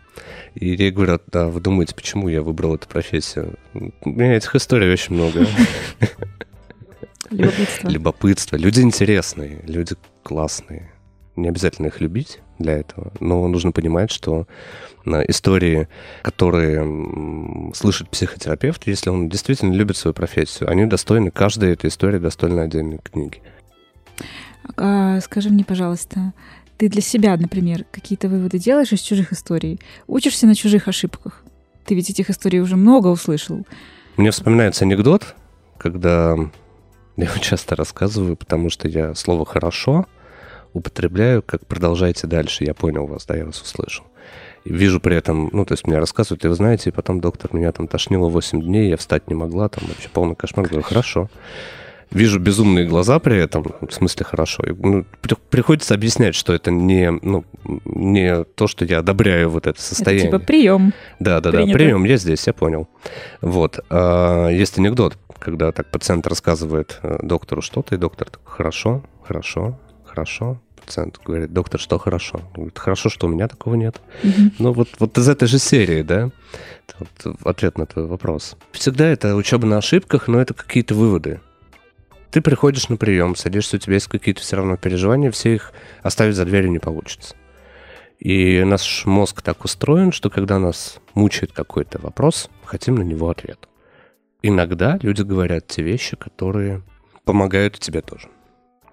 И ей говорят, да, вы думаете, почему я выбрал эту профессию? У меня этих историй очень много. Любопытство. Любопытство. Люди интересные, люди классные. Не обязательно их любить для этого, но нужно понимать, что на истории, которые слышит психотерапевт, если он действительно любит свою профессию, они достойны, каждая эта история достойна отдельной книги. А, скажи мне, пожалуйста, ты для себя, например, какие-то выводы делаешь из чужих историй? Учишься на чужих ошибках? Ты ведь этих историй уже много услышал. Мне вспоминается анекдот, когда я его часто рассказываю, потому что я слово «хорошо» употребляю как «продолжайте дальше». Я понял вас, да, я вас услышал. И вижу при этом, ну, то есть мне рассказывают, и вы знаете, и потом доктор меня там тошнило 8 дней, я встать не могла, там вообще полный кошмар. Говорю, хорошо. Вижу безумные глаза при этом, в смысле хорошо. И, ну, при- приходится объяснять, что это не, ну, не то, что я одобряю вот это Это состояние. типа прием. Да, да, да, Принято. прием, я здесь, я понял. Вот. а, Есть анекдот, когда так пациент рассказывает э, доктору что-то, и доктор такой, хорошо, хорошо, хорошо. Пациент говорит, доктор, что хорошо? Он Говорит, хорошо, что у меня такого нет. Ну, вот, вот из этой же серии, да, Это вот ответ на твой вопрос. Всегда это учеба на ошибках, но это какие-то выводы. Ты приходишь на прием, садишься, у тебя есть какие-то все равно переживания, все их оставить за дверью не получится. И наш мозг так устроен, что когда нас мучает какой-то вопрос, хотим на него ответ. Иногда люди говорят те вещи, которые помогают тебе тоже.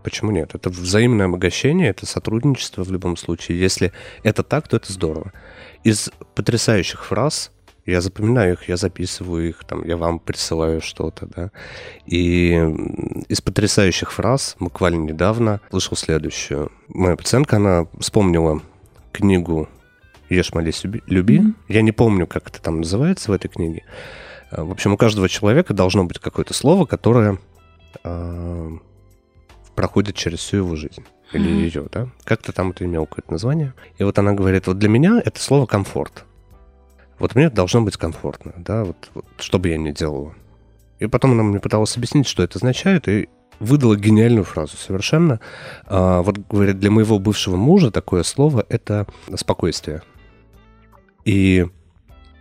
Почему нет? Это взаимное обогащение, это сотрудничество в любом случае. Если это так, то это здорово. Из потрясающих фраз я запоминаю их, я записываю их, там, я вам присылаю что-то, да. И из потрясающих фраз буквально недавно слышал следующую. Моя пациентка, она вспомнила книгу «Ешь, молись, люби». люби». Мгм. Я не помню, как это там называется в этой книге. А, В общем, у каждого человека должно быть какое-то слово, которое а, проходит через всю его жизнь. Или ее, да? Как-то там это имело какое-то название. И вот она говорит, вот для меня это слово «комфорт». Вот мне должно быть комфортно, да, вот, вот что бы я ни делала. И потом она мне пыталась объяснить, что это означает, и выдала гениальную фразу совершенно. А, вот, говорит, для моего бывшего мужа такое слово — это спокойствие. И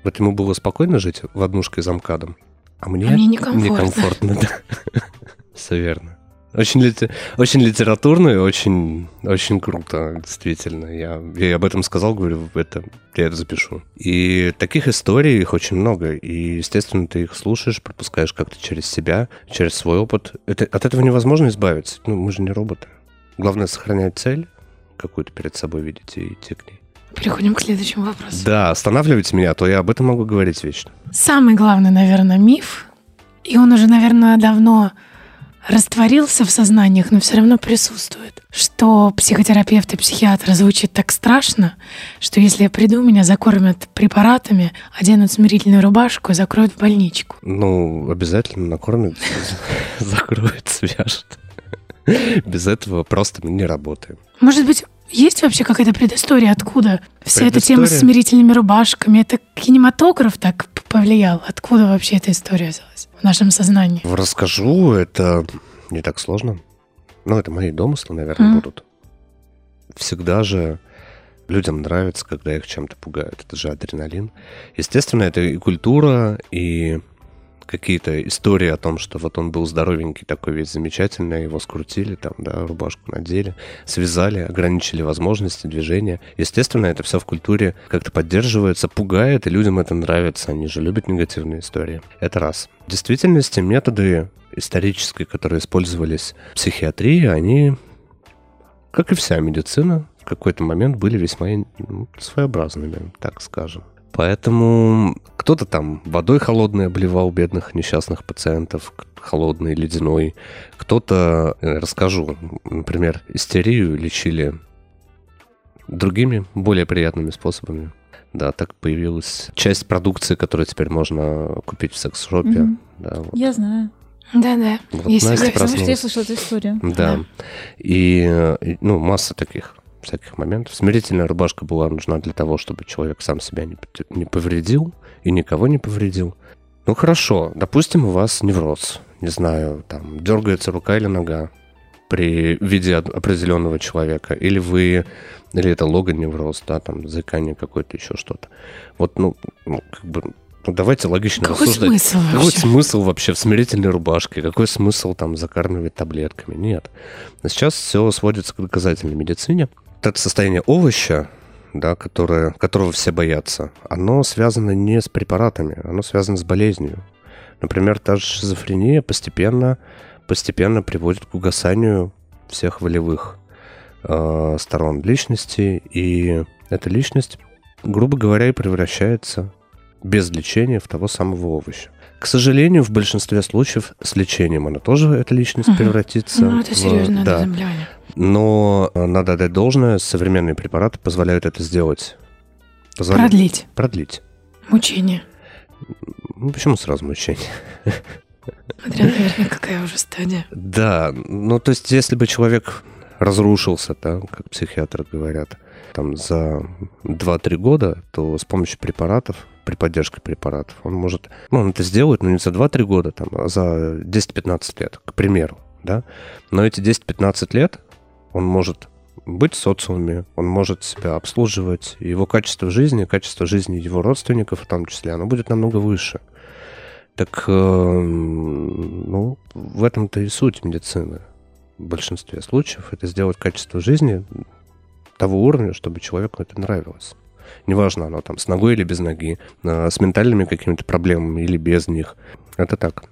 Вот ему было спокойно жить в однушке за МКАДом, а мне, А мне некомфортно. некомфортно, да. Все верно. Очень, лите- очень литературно и очень, очень круто, действительно. Я, я об этом сказал, говорю, это, я это запишу. И таких историй, их очень много. И, естественно, ты их слушаешь, пропускаешь как-то через себя, через свой опыт. Это, от этого невозможно избавиться. Ну, мы же не роботы. Главное сохранять цель какую-то перед собой видеть и идти к ней. Переходим к следующему вопросу. Да, останавливайте меня, а то я об этом могу говорить вечно. Самый главный, наверное, миф, и он уже, наверное, давно растворился в сознаниях, но все равно присутствует, что психотерапевт и психиатр звучит так страшно, что если я приду, меня закормят препаратами, оденут смирительную рубашку и закроют в больничку. Ну, обязательно накормят, закроют, свяжут. Без этого просто мы не работаем. Может быть, есть вообще какая-то предыстория, откуда вся эта тема с Предыстория? смирительными рубашками? Это кинематограф так повлиял? Откуда вообще эта история взялась в нашем сознании? Расскажу, это не так сложно. Ну, это мои домыслы, наверное, Мгм. будут. Всегда же людям нравится, когда их чем-то пугают. Это же адреналин. Естественно, это и культура, и какие-то истории о том, что вот он был здоровенький, такой весь замечательный, его скрутили, там, да, рубашку надели, связали, ограничили возможности движения. Естественно, это все в культуре как-то поддерживается, пугает, и людям это нравится. Они же любят негативные истории. Это раз. В действительности методы исторические, которые использовались в психиатрии, они, как и вся медицина, в какой-то момент были весьма ну, своеобразными, так скажем. Поэтому кто-то там водой холодной обливал бедных несчастных пациентов, холодной, ледяной. Кто-то, э, расскажу, например, истерию лечили другими, более приятными способами. Да, так появилась часть продукции, которую теперь можно купить в секс-шопе. Мгм. Да, вот. Я знаю. Да-да. Вот Есть Настя такая Потому что я слышала эту историю. Да. И, э, и, ну, масса таких всяких моментов. Смирительная рубашка была нужна для того, чтобы человек сам себя не, не повредил и никого не повредил. Ну хорошо, допустим, у вас невроз, не знаю, там дергается рука или нога при виде определенного человека, или вы, или это логоневроз, да, там заикание какое-то, еще что-то. Вот, ну, ну, как бы, ну, давайте логично Какой рассуждать. смысл Какой вообще? смысл вообще в смирительной рубашке? Какой смысл там закармливать таблетками? Нет. Но сейчас все сводится к доказательной медицине. Это состояние овоща, да, которое, которого все боятся, оно связано не с препаратами, оно связано с болезнью. Например, та же шизофрения постепенно, постепенно приводит к угасанию всех волевых э, сторон личности, и эта личность, грубо говоря, и превращается без лечения в того самого овоща. К сожалению, в большинстве случаев с лечением она тоже, эта личность, Мгм. превратится. Ну, это в- да. Но надо отдать должное, современные препараты позволяют это сделать. Позволяют Продлить. продлить. Мучение. Ну, почему сразу мучение? Смотря, наверное, какая уже стадия. Да, ну, то есть, если бы человек разрушился, да, как психиатры говорят, там, за 2-3 года, то с помощью препаратов, при поддержке препаратов, он может, ну, он это сделает, но не за 2-3 года, там, а за 10-15 лет, к примеру, да. Но эти 10-15 лет он может быть в социуме, он может себя обслуживать, его качество жизни, качество жизни его родственников в том числе, оно будет намного выше. Так, э, ну, в этом-то и суть медицины. В большинстве случаев это сделать качество жизни того уровня, чтобы человеку это нравилось. Неважно, оно там с ногой или без ноги, э, с ментальными какими-то проблемами или без них. Это так.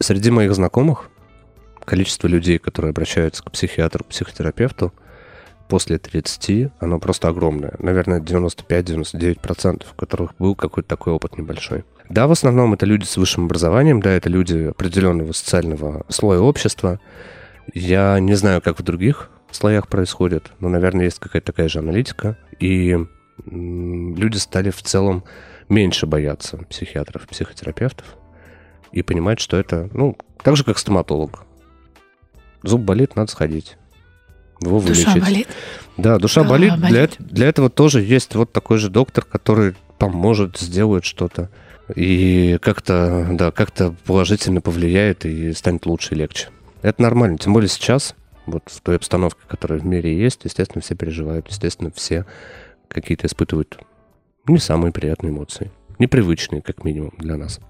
Среди моих знакомых количество людей, которые обращаются к психиатру, к психотерапевту после 30, оно просто огромное. Наверное, 95-99%, у которых был какой-то такой опыт небольшой. Да, в основном это люди с высшим образованием, да, это люди определенного социального слоя общества. Я не знаю, как в других слоях происходит, но, наверное, есть какая-то такая же аналитика. И люди стали в целом меньше бояться психиатров, психотерапевтов и понимать, что это, ну, так же, как стоматолог. Зуб болит, надо сходить. Его Душа вылечить. болит. Да, душа Голова болит. Для, болит. эт- для этого тоже есть вот такой же доктор, который поможет, сделает что-то. И как-то, да, как-то положительно повлияет и станет лучше и легче. Это нормально. Тем более сейчас, вот в той обстановке, которая в мире есть, естественно, все переживают, естественно, все какие-то испытывают не самые приятные эмоции. Непривычные, как минимум, для нас.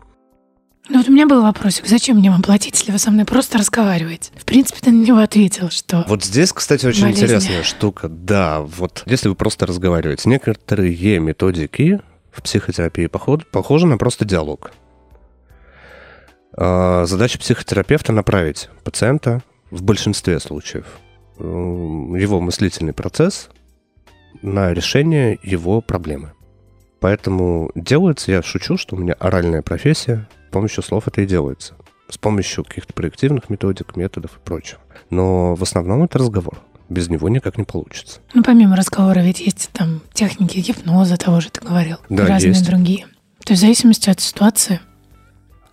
Ну вот у меня был вопросик, зачем мне вам платить, если вы со мной просто разговариваете? В принципе, ты на него ответил, что... Вот здесь, кстати, очень Болезни. интересная штука. Да, вот если вы просто разговариваете, некоторые методики в психотерапии поход- похожи на просто диалог. А, Задача психотерапевта направить пациента в большинстве случаев его мыслительный процесс на решение его проблемы. Поэтому делается, я шучу, что у меня оральная профессия, с помощью слов это и делается. С помощью каких-то проективных методик, методов и прочего. Но в основном это разговор. Без него никак не получится. Ну, помимо разговора, ведь есть там техники гипноза, того же ты говорил, Да, разные есть. другие. То есть в зависимости от ситуации.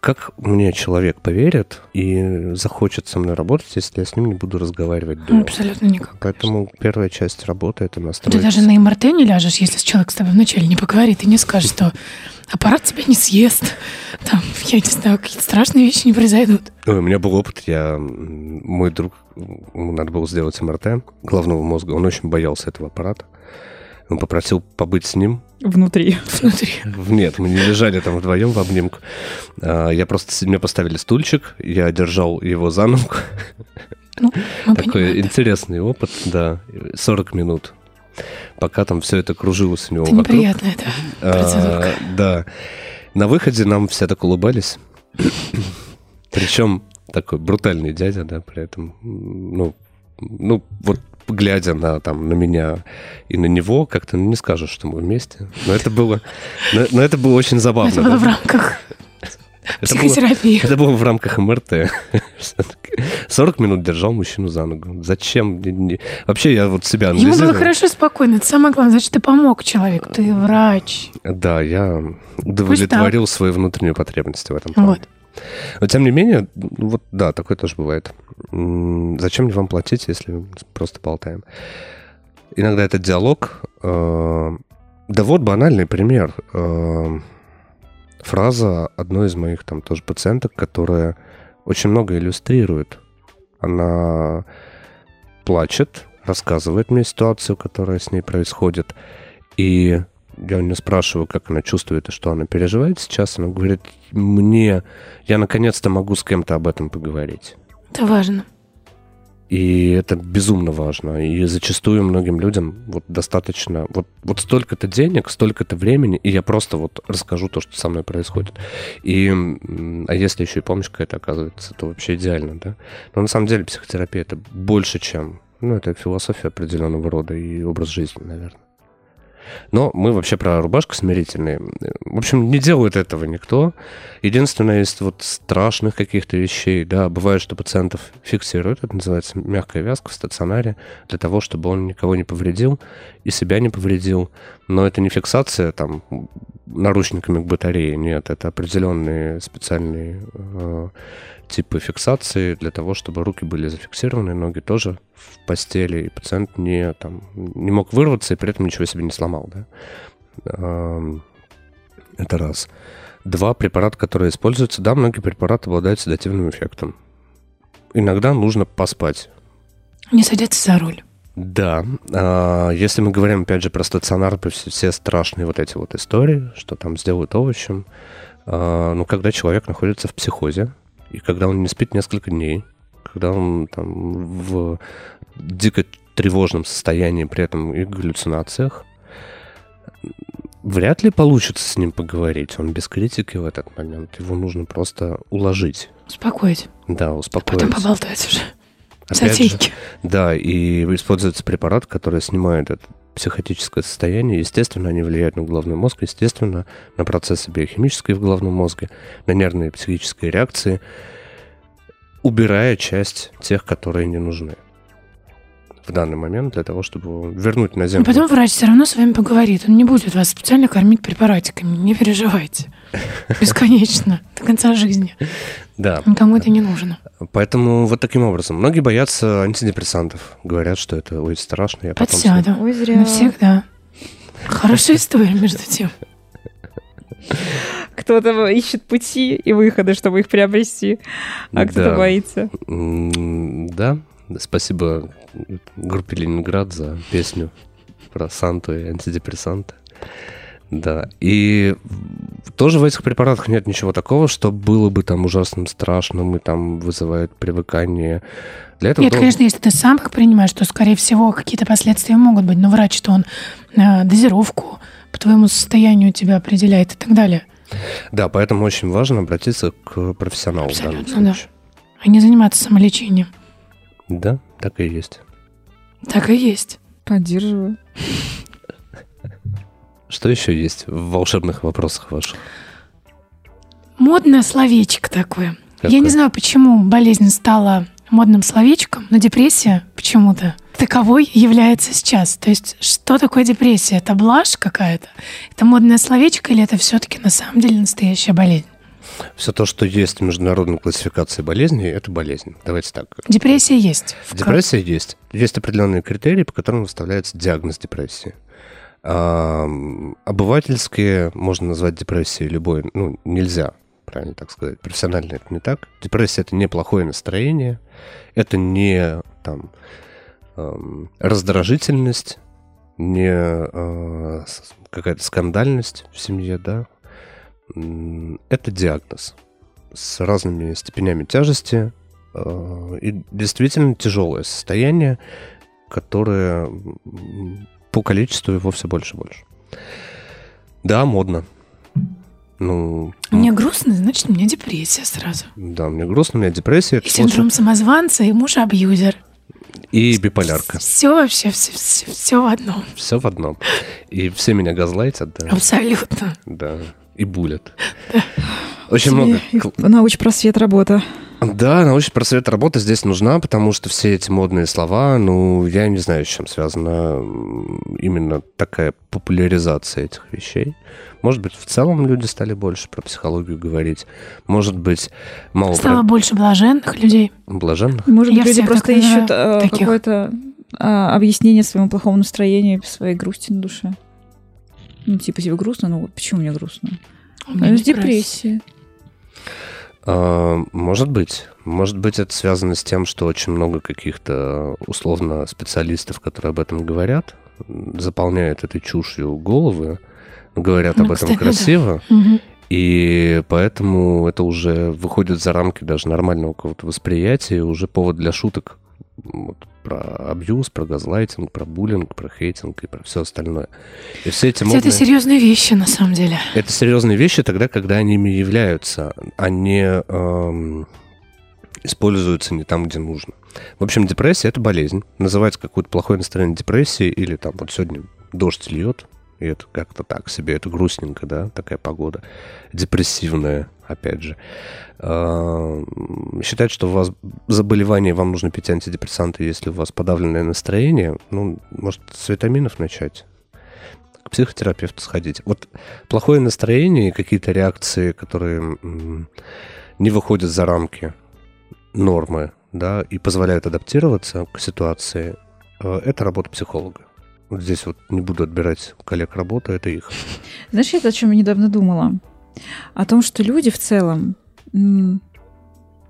Как мне человек поверит и захочет со мной работать, если я с ним не буду разговаривать до? Ну, абсолютно никак. Поэтому первая часть работы это Ты настроить. даже на МРТ не ляжешь, если человек с тобой вначале не поговорит и не скажет, что аппарат тебя не съест. Там, я не знаю, какие-то страшные вещи не произойдут. Ой, у меня был опыт, я, мой друг, ему надо было сделать МРТ головного мозга, он очень боялся этого аппарата. Он попросил побыть с ним. Внутри. Внутри. Нет, мы не лежали там вдвоем в обнимку. А, Я просто, мне поставили стульчик, я держал его за ногу. Ну, мы Такой понимаем. интересный опыт, да, 40 минут. Пока там все это кружилось у него Это вокруг. неприятная, да, А, процедурка. да. На выходе нам все так улыбались. Причем такой брутальный дядя, да, при этом, ну, ну, вот глядя на, там, на меня и на него, как-то не скажешь, что мы вместе. Но это было, но, но это было очень забавно. Это было да. в рамках Это было- психотерапии. это было в рамках МРТ. 40 минут держал мужчину за ногу. Зачем? Вообще, я вот себя Ему было анализирую. хорошо спокойно. Это самое главное. Значит, ты помог человеку. Ты врач. Да, я удовлетворил свои внутренние потребности в этом плане. Вот. Но тем не менее, ну вот да, такое тоже бывает. Зачем вам платить, если просто болтаем? Иногда это диалог. э, Да вот банальный пример. Э, Фраза одной из моих там тоже пациенток, которая очень много иллюстрирует. Она плачет, рассказывает мне ситуацию, которая с ней происходит. И я у нее спрашиваю, как она чувствует и что она переживает сейчас. Она говорит, мне, я наконец-то могу с кем-то об этом поговорить. Это важно. И это безумно важно. И зачастую многим людям вот достаточно вот, вот столько-то денег, столько-то времени, и я просто вот расскажу то, что со мной происходит. И, а если еще и помощь какая-то оказывается, то вообще идеально, да? Но на самом деле психотерапия это больше, чем... Ну, это философия определенного рода и образ жизни, наверное. Но мы вообще про рубашку смирительные. В общем, не делает этого никто. Единственное, из вот страшных каких-то вещей, да, бывает, что пациентов фиксируют, это называется мягкая вязка в стационаре, для того, чтобы он никого не повредил и себя не повредил. Но это не фиксация там наручниками к батарее, нет, это определенные специальные э, типы фиксации для того, чтобы руки были зафиксированы, ноги тоже в постели, и пациент не, там, не мог вырваться и при этом ничего себе не сломал. Да? Эм, Это раз. Два препарата, которые используются, да, многие препараты обладают седативным эффектом. Иногда нужно поспать. Не садиться за руль. Да, а, если мы говорим, опять же, про стационар, про все, страшные вот эти вот истории, что там сделают овощем, а, ну, когда человек находится в психозе, и когда он не спит несколько дней, когда он там в дико тревожном состоянии, при этом и галлюцинациях, вряд ли получится с ним поговорить. Он без критики в этот момент. Его нужно просто уложить. Успокоить. Да, успокоить. Потом поболтать уже. Опять же, Затейки. да, и используется препарат, который снимает это психотическое состояние. Естественно, они влияют на головной мозг, естественно, на процессы биохимические в головном мозге, на нервные психические реакции, убирая часть тех, которые не нужны в данный момент для того, чтобы вернуть на Но землю. потом врач все равно с вами поговорит. Он не будет вас специально кормить препаратиками. Не переживайте. Бесконечно. До конца жизни. Да, Никому это не нужно. поэтому вот таким образом. Многие боятся антидепрессантов. Говорят, что это ой, страшно. Я Подсяду. Ой, зря. Навсегда. Хорошая история, между тем. Кто-то ищет пути и выходы, чтобы их приобрести, а кто-то боится. Да, спасибо группе Ленинград за песню про Санту и антидепрессанты. Да, и тоже в этих препаратах нет ничего такого, что было бы там ужасным, страшным и там вызывает привыкание. Для этого Нет, должен- конечно, если ты сам их принимаешь, то, скорее всего, какие-то последствия могут быть. Но врач-то он э, дозировку по твоему состоянию тебя определяет и так далее. Да, поэтому очень важно обратиться к профессионалу в данном Абсолютно, да. случае. А не заниматься самолечением. Да, так и есть. Так и есть. Поддерживаю. Что еще есть в волшебных вопросах ваших? Модное словечко такое. Я Какое? не знаю, почему болезнь стала модным словечком, но депрессия почему-то таковой является сейчас. То есть, что такое депрессия? Это блажь какая-то? Это модное словечко или это все-таки на самом деле настоящая болезнь? Все то, что есть в международной классификации болезней, это болезнь. Давайте так. Депрессия есть. Депрессия есть. Есть определенные критерии, по которым выставляется диагноз депрессии. Ам, Обывательские можно назвать депрессией любой, ну, нельзя, правильно так сказать. Профессионально это не так. Депрессия — это не плохое настроение, это не там ам, раздражительность, не а, какая-то скандальность в семье, да. Это диагноз с разными степенями тяжести, э, и действительно тяжелое состояние, которое по количеству его все больше и больше. Да, модно. Ну, Мне грустно, значит, у меня депрессия сразу. да, мне грустно, у меня депрессия, И синдром самозванца, и муж-абьюзер. и биполярка. Все вообще, все, в одном. Все в одном. И все меня газлайтят, да, Абсолютно. да, и булят. Очень много кл- Научпросвет работа. Да, научный просвет работы здесь нужна, потому что все эти модные слова, ну, я не знаю, с чем связана именно такая популяризация этих вещей. Может быть, в целом люди стали больше про психологию говорить. Может быть, мало Стало больше блаженных людей. про блаженных. Может Я быть, люди просто ищут э, таких. какое-то а, объяснение своему плохому настроению, своей грусти на душе. Ну, типа, тебе грустно, ну вот почему мне грустно? У меня депрессия. депрессией. А, Может быть. Может быть, это связано с тем, что очень много каких-то условно специалистов, которые об этом говорят, заполняют этой чушью головы, говорят Ну, об этом кстати, да. красиво. Мгм. И поэтому это уже выходит за рамки даже нормального какого-то восприятия, уже повод для шуток вот, про абьюз, про газлайтинг, про буллинг, про хейтинг и про все остальное. И все эти Хотя это модные- серьезные вещи, на самом деле. это серьезные вещи тогда, когда они ими являются, а не эм, используются не там, где нужно. В общем, депрессия — это болезнь. Называть какое-то плохое настроение депрессией или там вот сегодня дождь льет, и это как-то так себе, это грустненько, да, такая погода. Депрессивная, опять же. Эм, Считать, что у вас заболевание, вам нужно пить антидепрессанты, если у вас подавленное настроение, ну, может, с витаминов начать? К психотерапевту сходить. Вот плохое настроение и какие-то реакции, которые не выходят за рамки нормы, да, и позволяют адаптироваться к ситуации, э, это работа психолога. Вот здесь вот не буду отбирать коллег работы, это их. Знаешь, я о чем я недавно думала? О том, что люди в целом, ну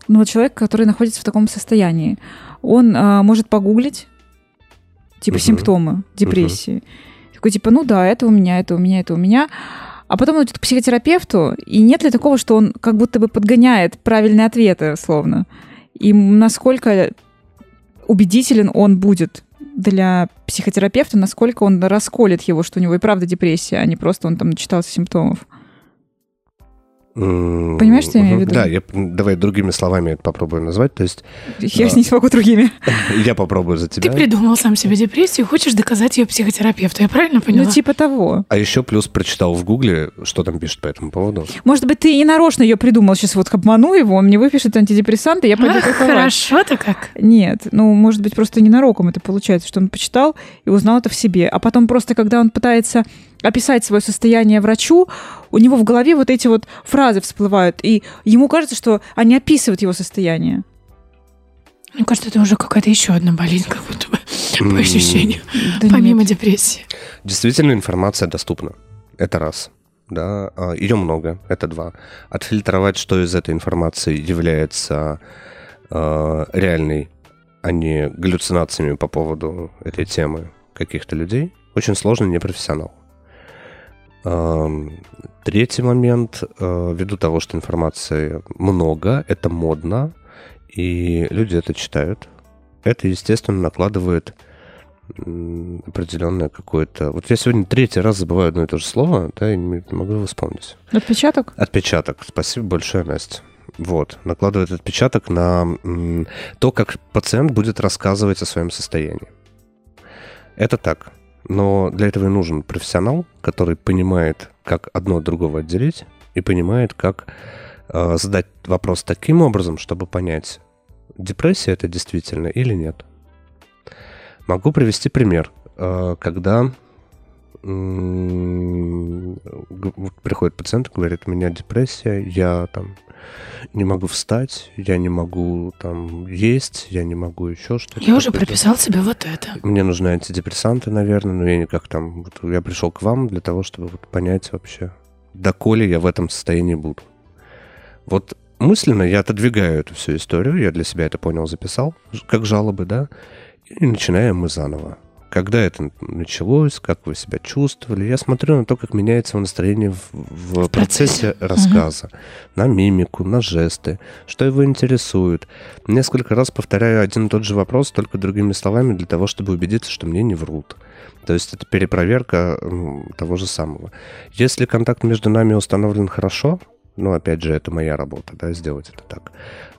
вот человек, который находится в таком состоянии, он а, может погуглить, типа, Мгм. симптомы депрессии. Такой, типа, ну да, это у меня, это у меня, это у меня. А потом он идет к психотерапевту, и нет ли такого, что он как будто бы подгоняет правильные ответы, словно? И насколько убедителен он будет для психотерапевта, насколько он расколет его, что у него и правда депрессия, а не просто он там начитался симптомов. Понимаешь, что я имею в виду? Да, я, давай другими словами это попробую назвать. То есть Я Да. не смогу другими. я попробую за Ты тебя. придумал сам себе депрессию хочешь доказать ее психотерапевту. Я правильно поняла? Ну, типа того. А еще плюс прочитал в Гугле, что там пишут по этому поводу. Может быть, ты и нарочно ее придумал. Сейчас вот обману его, он мне выпишет антидепрессанты, я пойду Ах, хорошо-то как. Нет, ну, может быть, просто ненароком это получается, что он почитал и узнал это в себе. А потом просто, когда он пытается описать свое состояние врачу, у него в голове вот эти вот фразы всплывают, и ему кажется, что они описывают его состояние. Мне кажется, это уже какая-то еще одна болезнь, как будто бы, по ощущению. Да Помимо нет. депрессии. Действительно, информация доступна. Это раз. Да, ее много, это два. Отфильтровать, что из этой информации является э, реальной, а не галлюцинациями по поводу этой темы каких-то людей, очень сложно непрофессионал. Эм, Третий момент, э, ввиду того, что информации много, это модно, и люди это читают, это, естественно, накладывает определенное какое-то... Вот я сегодня третий раз забываю одно и то же слово, да, и не могу его вспомнить. Отпечаток? Отпечаток. Спасибо большое, Настя. Вот, накладывает отпечаток на то, как пациент будет рассказывать о своем состоянии. Это так. Но для этого и нужен профессионал, который понимает, как одно от другого отделить, и понимает, как э, задать вопрос таким образом, чтобы понять, депрессия это действительно или нет. Могу привести пример. Э, когда приходит пациент и говорит, у меня депрессия, я там не могу встать, я не могу там есть, я не могу еще что-то. Я уже прописал себе вот это. Мне нужны антидепрессанты, наверное, но я никак там... вот я пришел к вам для того, чтобы вот понять вообще, доколе я в этом состоянии буду. Вот мысленно я отодвигаю эту всю историю, я для себя это понял, записал, как жалобы, да, и начинаем мы заново. Когда это началось, как вы себя чувствовали, я смотрю на то, как меняется настроение в, в процессе процессе. рассказа, на мимику, на жесты, что его интересует. Несколько раз повторяю один и тот же вопрос, только другими словами, для того, чтобы убедиться, что мне не врут. То есть это перепроверка того же самого. Если контакт между нами установлен хорошо, ну, опять же, это моя работа, да, сделать это так,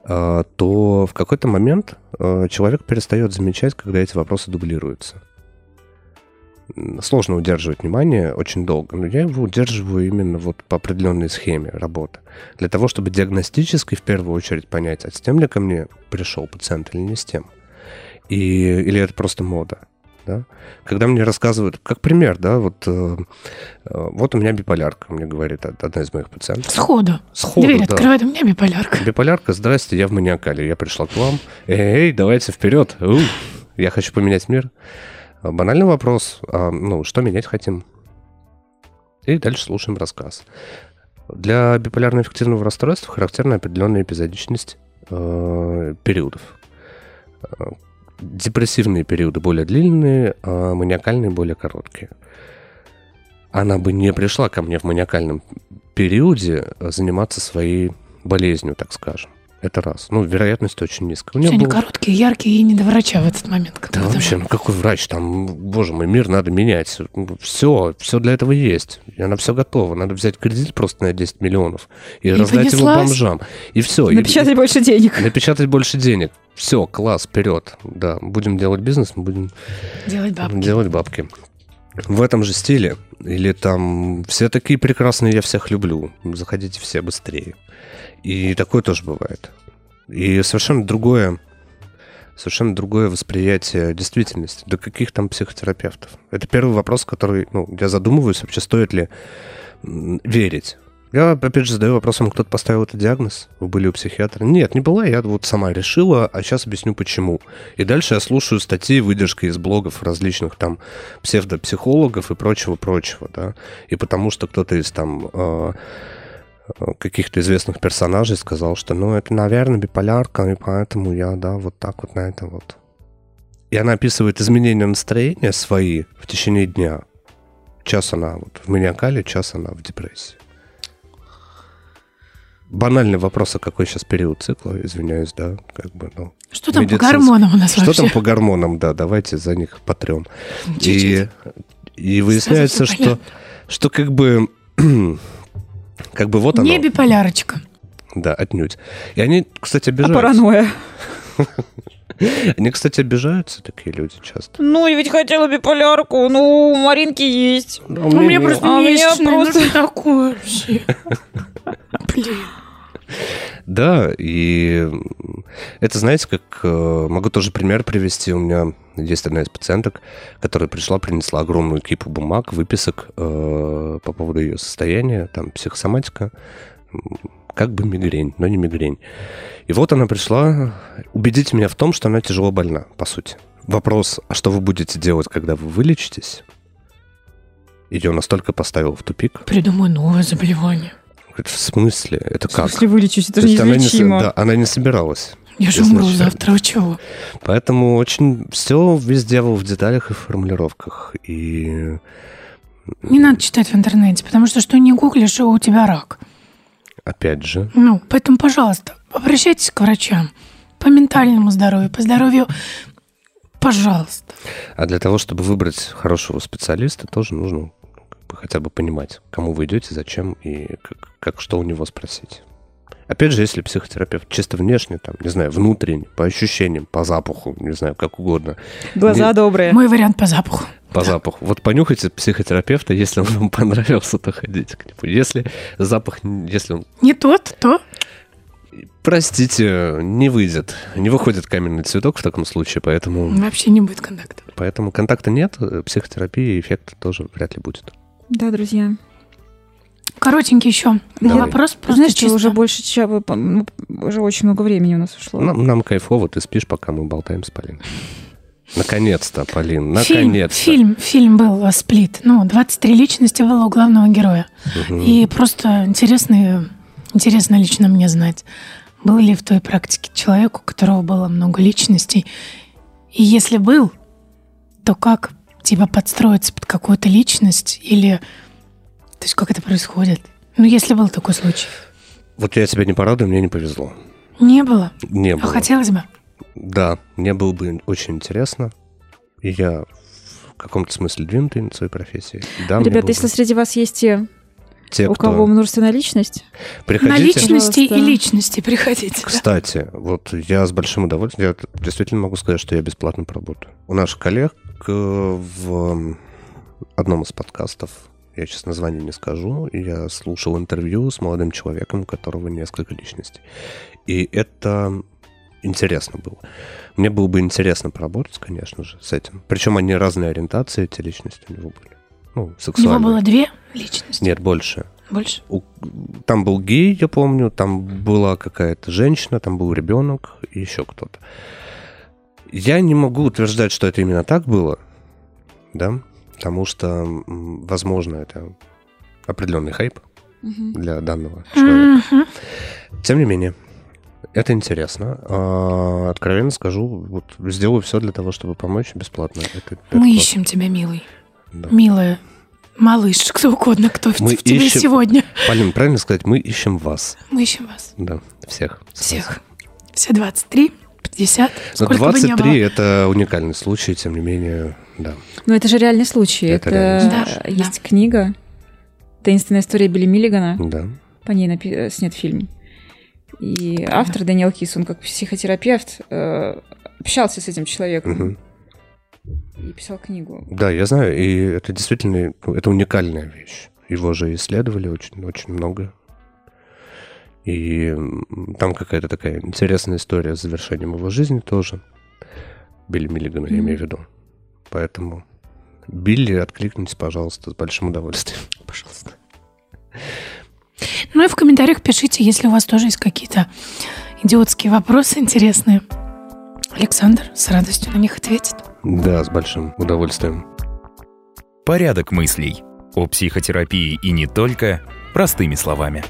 а, то в какой-то момент а, человек перестает замечать, когда эти вопросы дублируются. Сложно удерживать внимание очень долго, но я его удерживаю именно вот по определенной схеме работы. Для того, чтобы диагностически в первую очередь понять, а с тем ли ко мне пришел пациент или не с тем. И, или это просто мода. Да? Когда мне рассказывают, как пример, да, вот, э, э, вот у меня биполярка, мне говорит од- одна из моих пациентов. Сходу. Сходу, Дверь да. открывает, у меня биполярка. Биполярка, здрасте, я в маниакале. Я пришла к вам. Эй, давайте вперед. У, я хочу поменять мир. А, Банальный вопрос. А, ну, что менять хотим? И дальше слушаем рассказ. Для биполярно-эффективного расстройства характерна определенная эпизодичность э, периодов. Э, Депрессивные периоды более длинные, а маниакальные более короткие. Она бы не пришла ко мне в маниакальном периоде заниматься своей болезнью, так скажем. Это раз. Ну, вероятность очень низкая. У Все нее они был- короткие, яркие и не до врача в этот момент. Да бы. вообще, ну какой врач? Там, боже мой, мир надо менять. Все, все для этого есть. И она все готова. Надо взять кредит просто на 10 миллионов и, И раздать его бомжам. И все. Напечатать больше денег. напечатать больше денег. Все, класс, вперед. Да, будем делать бизнес, мы будем Делать бабки. делать бабки. В этом же стиле. Или там все такие прекрасные, я всех люблю. Заходите все быстрее. И такое тоже бывает. И совершенно другое, совершенно другое восприятие действительности. До каких там психотерапевтов? Это первый вопрос, который, ну, я задумываюсь, вообще стоит ли верить. Я, опять же, задаю вопрос, вам кто-то поставил этот диагноз? Вы были у психиатра? Нет, не была, я вот сама решила, а сейчас объясню почему. И дальше я слушаю статьи, выдержки из блогов различных там псевдопсихологов и прочего-прочего, да. И потому что кто-то из там э, каких-то известных персонажей сказал, что, ну, это, наверное, биполярка, и поэтому я, да, вот так вот на это вот. И она описывает изменения настроения свои в течение дня. Час она вот в маниакале, час она в депрессии. Банальный вопрос, а какой сейчас период цикла, извиняюсь, да, как бы, ну. Что там по гормонам у нас Что вообще? там по гормонам, да, давайте за них потрем. Чуть-чуть. И, и выясняется, что, понятно. что как бы, как бы вот оно, Не биполярочка. да, отнюдь. И они, кстати, А обижаются. паранойя. Они, кстати, обижаются, такие люди часто. Ну, я ведь хотела биполярку. Ну, у Маринки есть. Да, У меня не- просто А месячные, ну просто- такое вообще? Блин. Да, и это, знаете, как... э, Могу тоже пример привести. У меня есть одна из пациенток, которая пришла, принесла огромную кипу бумаг, выписок э, по поводу ее состояния, там, психосоматика, как бы мигрень, но не мигрень. И вот она пришла убедить меня в том, что она тяжело больна, по сути. Вопрос, а что вы будете делать, когда вы вылечитесь? Ее настолько поставил в тупик. Придумай новое заболевание. Говорит, в смысле? Это В как? смысле вылечить? Это То же она не, неизлечимо. да, она не собиралась. Я же умру завтра, вы чего? Поэтому очень все везде в деталях и формулировках. И Не надо читать в интернете, потому что что не гуглишь, у тебя рак. Опять же, Ну, поэтому, пожалуйста, обращайтесь к врачам по ментальному здоровью, по здоровью. Пожалуйста. а для того, чтобы выбрать хорошего специалиста, тоже нужно ну, хотя бы понимать, кому вы идете, зачем и как, как что у него спросить. Опять же, если психотерапевт чисто внешне, там, не знаю, внутренне, по ощущениям, по запаху, не знаю, как угодно, Глаза Не- добрые. Мой вариант по запаху. по запаху. Вот понюхайте психотерапевта, если он вам понравился, то ходите к нему. Если запах, если он, Не тот, то простите, не выйдет, не выходит каменный цветок в таком случае, поэтому, вообще не будет контакта. поэтому контакта нет, психотерапии эффекта тоже вряд ли будет. Да, друзья. Коротенький еще Давай. вопрос. Просто Знаешь, что чисто. уже больше часа, ну, уже очень много времени у нас ушло. Нам, нам кайфово, ты спишь, пока мы болтаем с Полиной. Наконец-то, Полин, Фильм, наконец-то. фильм, фильм был э, «Сплит». Ну, 23 личности было у главного героя. И просто интересно, интересно лично мне знать, был ли в той практике человек, у которого было много личностей. И если был, то как типа подстроиться под какую-то личность или... То есть как это происходит? Ну, если был такой случай. Вот я тебя не порадую, мне не повезло. Не было. Не А было. хотелось бы. Да, мне было бы очень интересно. И я в каком-то смысле двинутый на своей профессии. Да, Ребята, если бы- среди вас есть те, те, у кто... кого множественная личность, Приходите. На личности Пожалуйста. и личности приходите. да. Кстати, вот я с большим удовольствием, я действительно могу сказать, что я бесплатно поработаю. У наших коллег э, в одном из подкастов, я сейчас название не скажу, я слушал интервью с молодым человеком, у которого несколько личностей. И это интересно было. Мне было бы интересно поработать, конечно же, с этим. Причем они разные ориентации, эти личности у него были. Ну, У него сексуальные. было две личности. Нет, больше. Больше. У- Там был гей, я помню, там была какая-то женщина, там был ребенок и еще кто-то. Я не могу утверждать, что это именно так было, да, потому что, возможно, это определенный хайп для данного человека. Тем не менее, это интересно. А, Откровенно скажу, вот сделаю все для того, чтобы помочь бесплатно. Это, это Мы классно. ищем тебя, милый. Да. Милая. Малыш, кто угодно, кто в, Мы в тебе ищем- сегодня. Полин, правильно сказать, мы ищем вас. Мы ищем вас. Да, всех. Всех. Все 23, 50, Но сколько бы ни 23 было. это уникальный случай, тем не менее, да. Но это же реальный случай. Это Это, э, есть книга «Таинственная история Билли Миллигана». Да. По ней напи- э, снят фильм. И автор Дэниел Кис, он как психотерапевт э, общался с этим человеком Мгм. и писал книгу. Да, я знаю, и это действительно, ну, это уникальная вещь. Его же исследовали очень, очень много. И там какая-то такая интересная история с завершением его жизни тоже. Билли Миллигана, я Мгм. имею в виду. Поэтому Билли, откликнитесь, пожалуйста, с большим удовольствием. Пожалуйста. Ну и в комментариях пишите, если у вас тоже есть какие-то идиотские вопросы интересные. Александр с радостью на них ответит. Да, с большим удовольствием. Порядок мыслей. О психотерапии и не только простыми словами.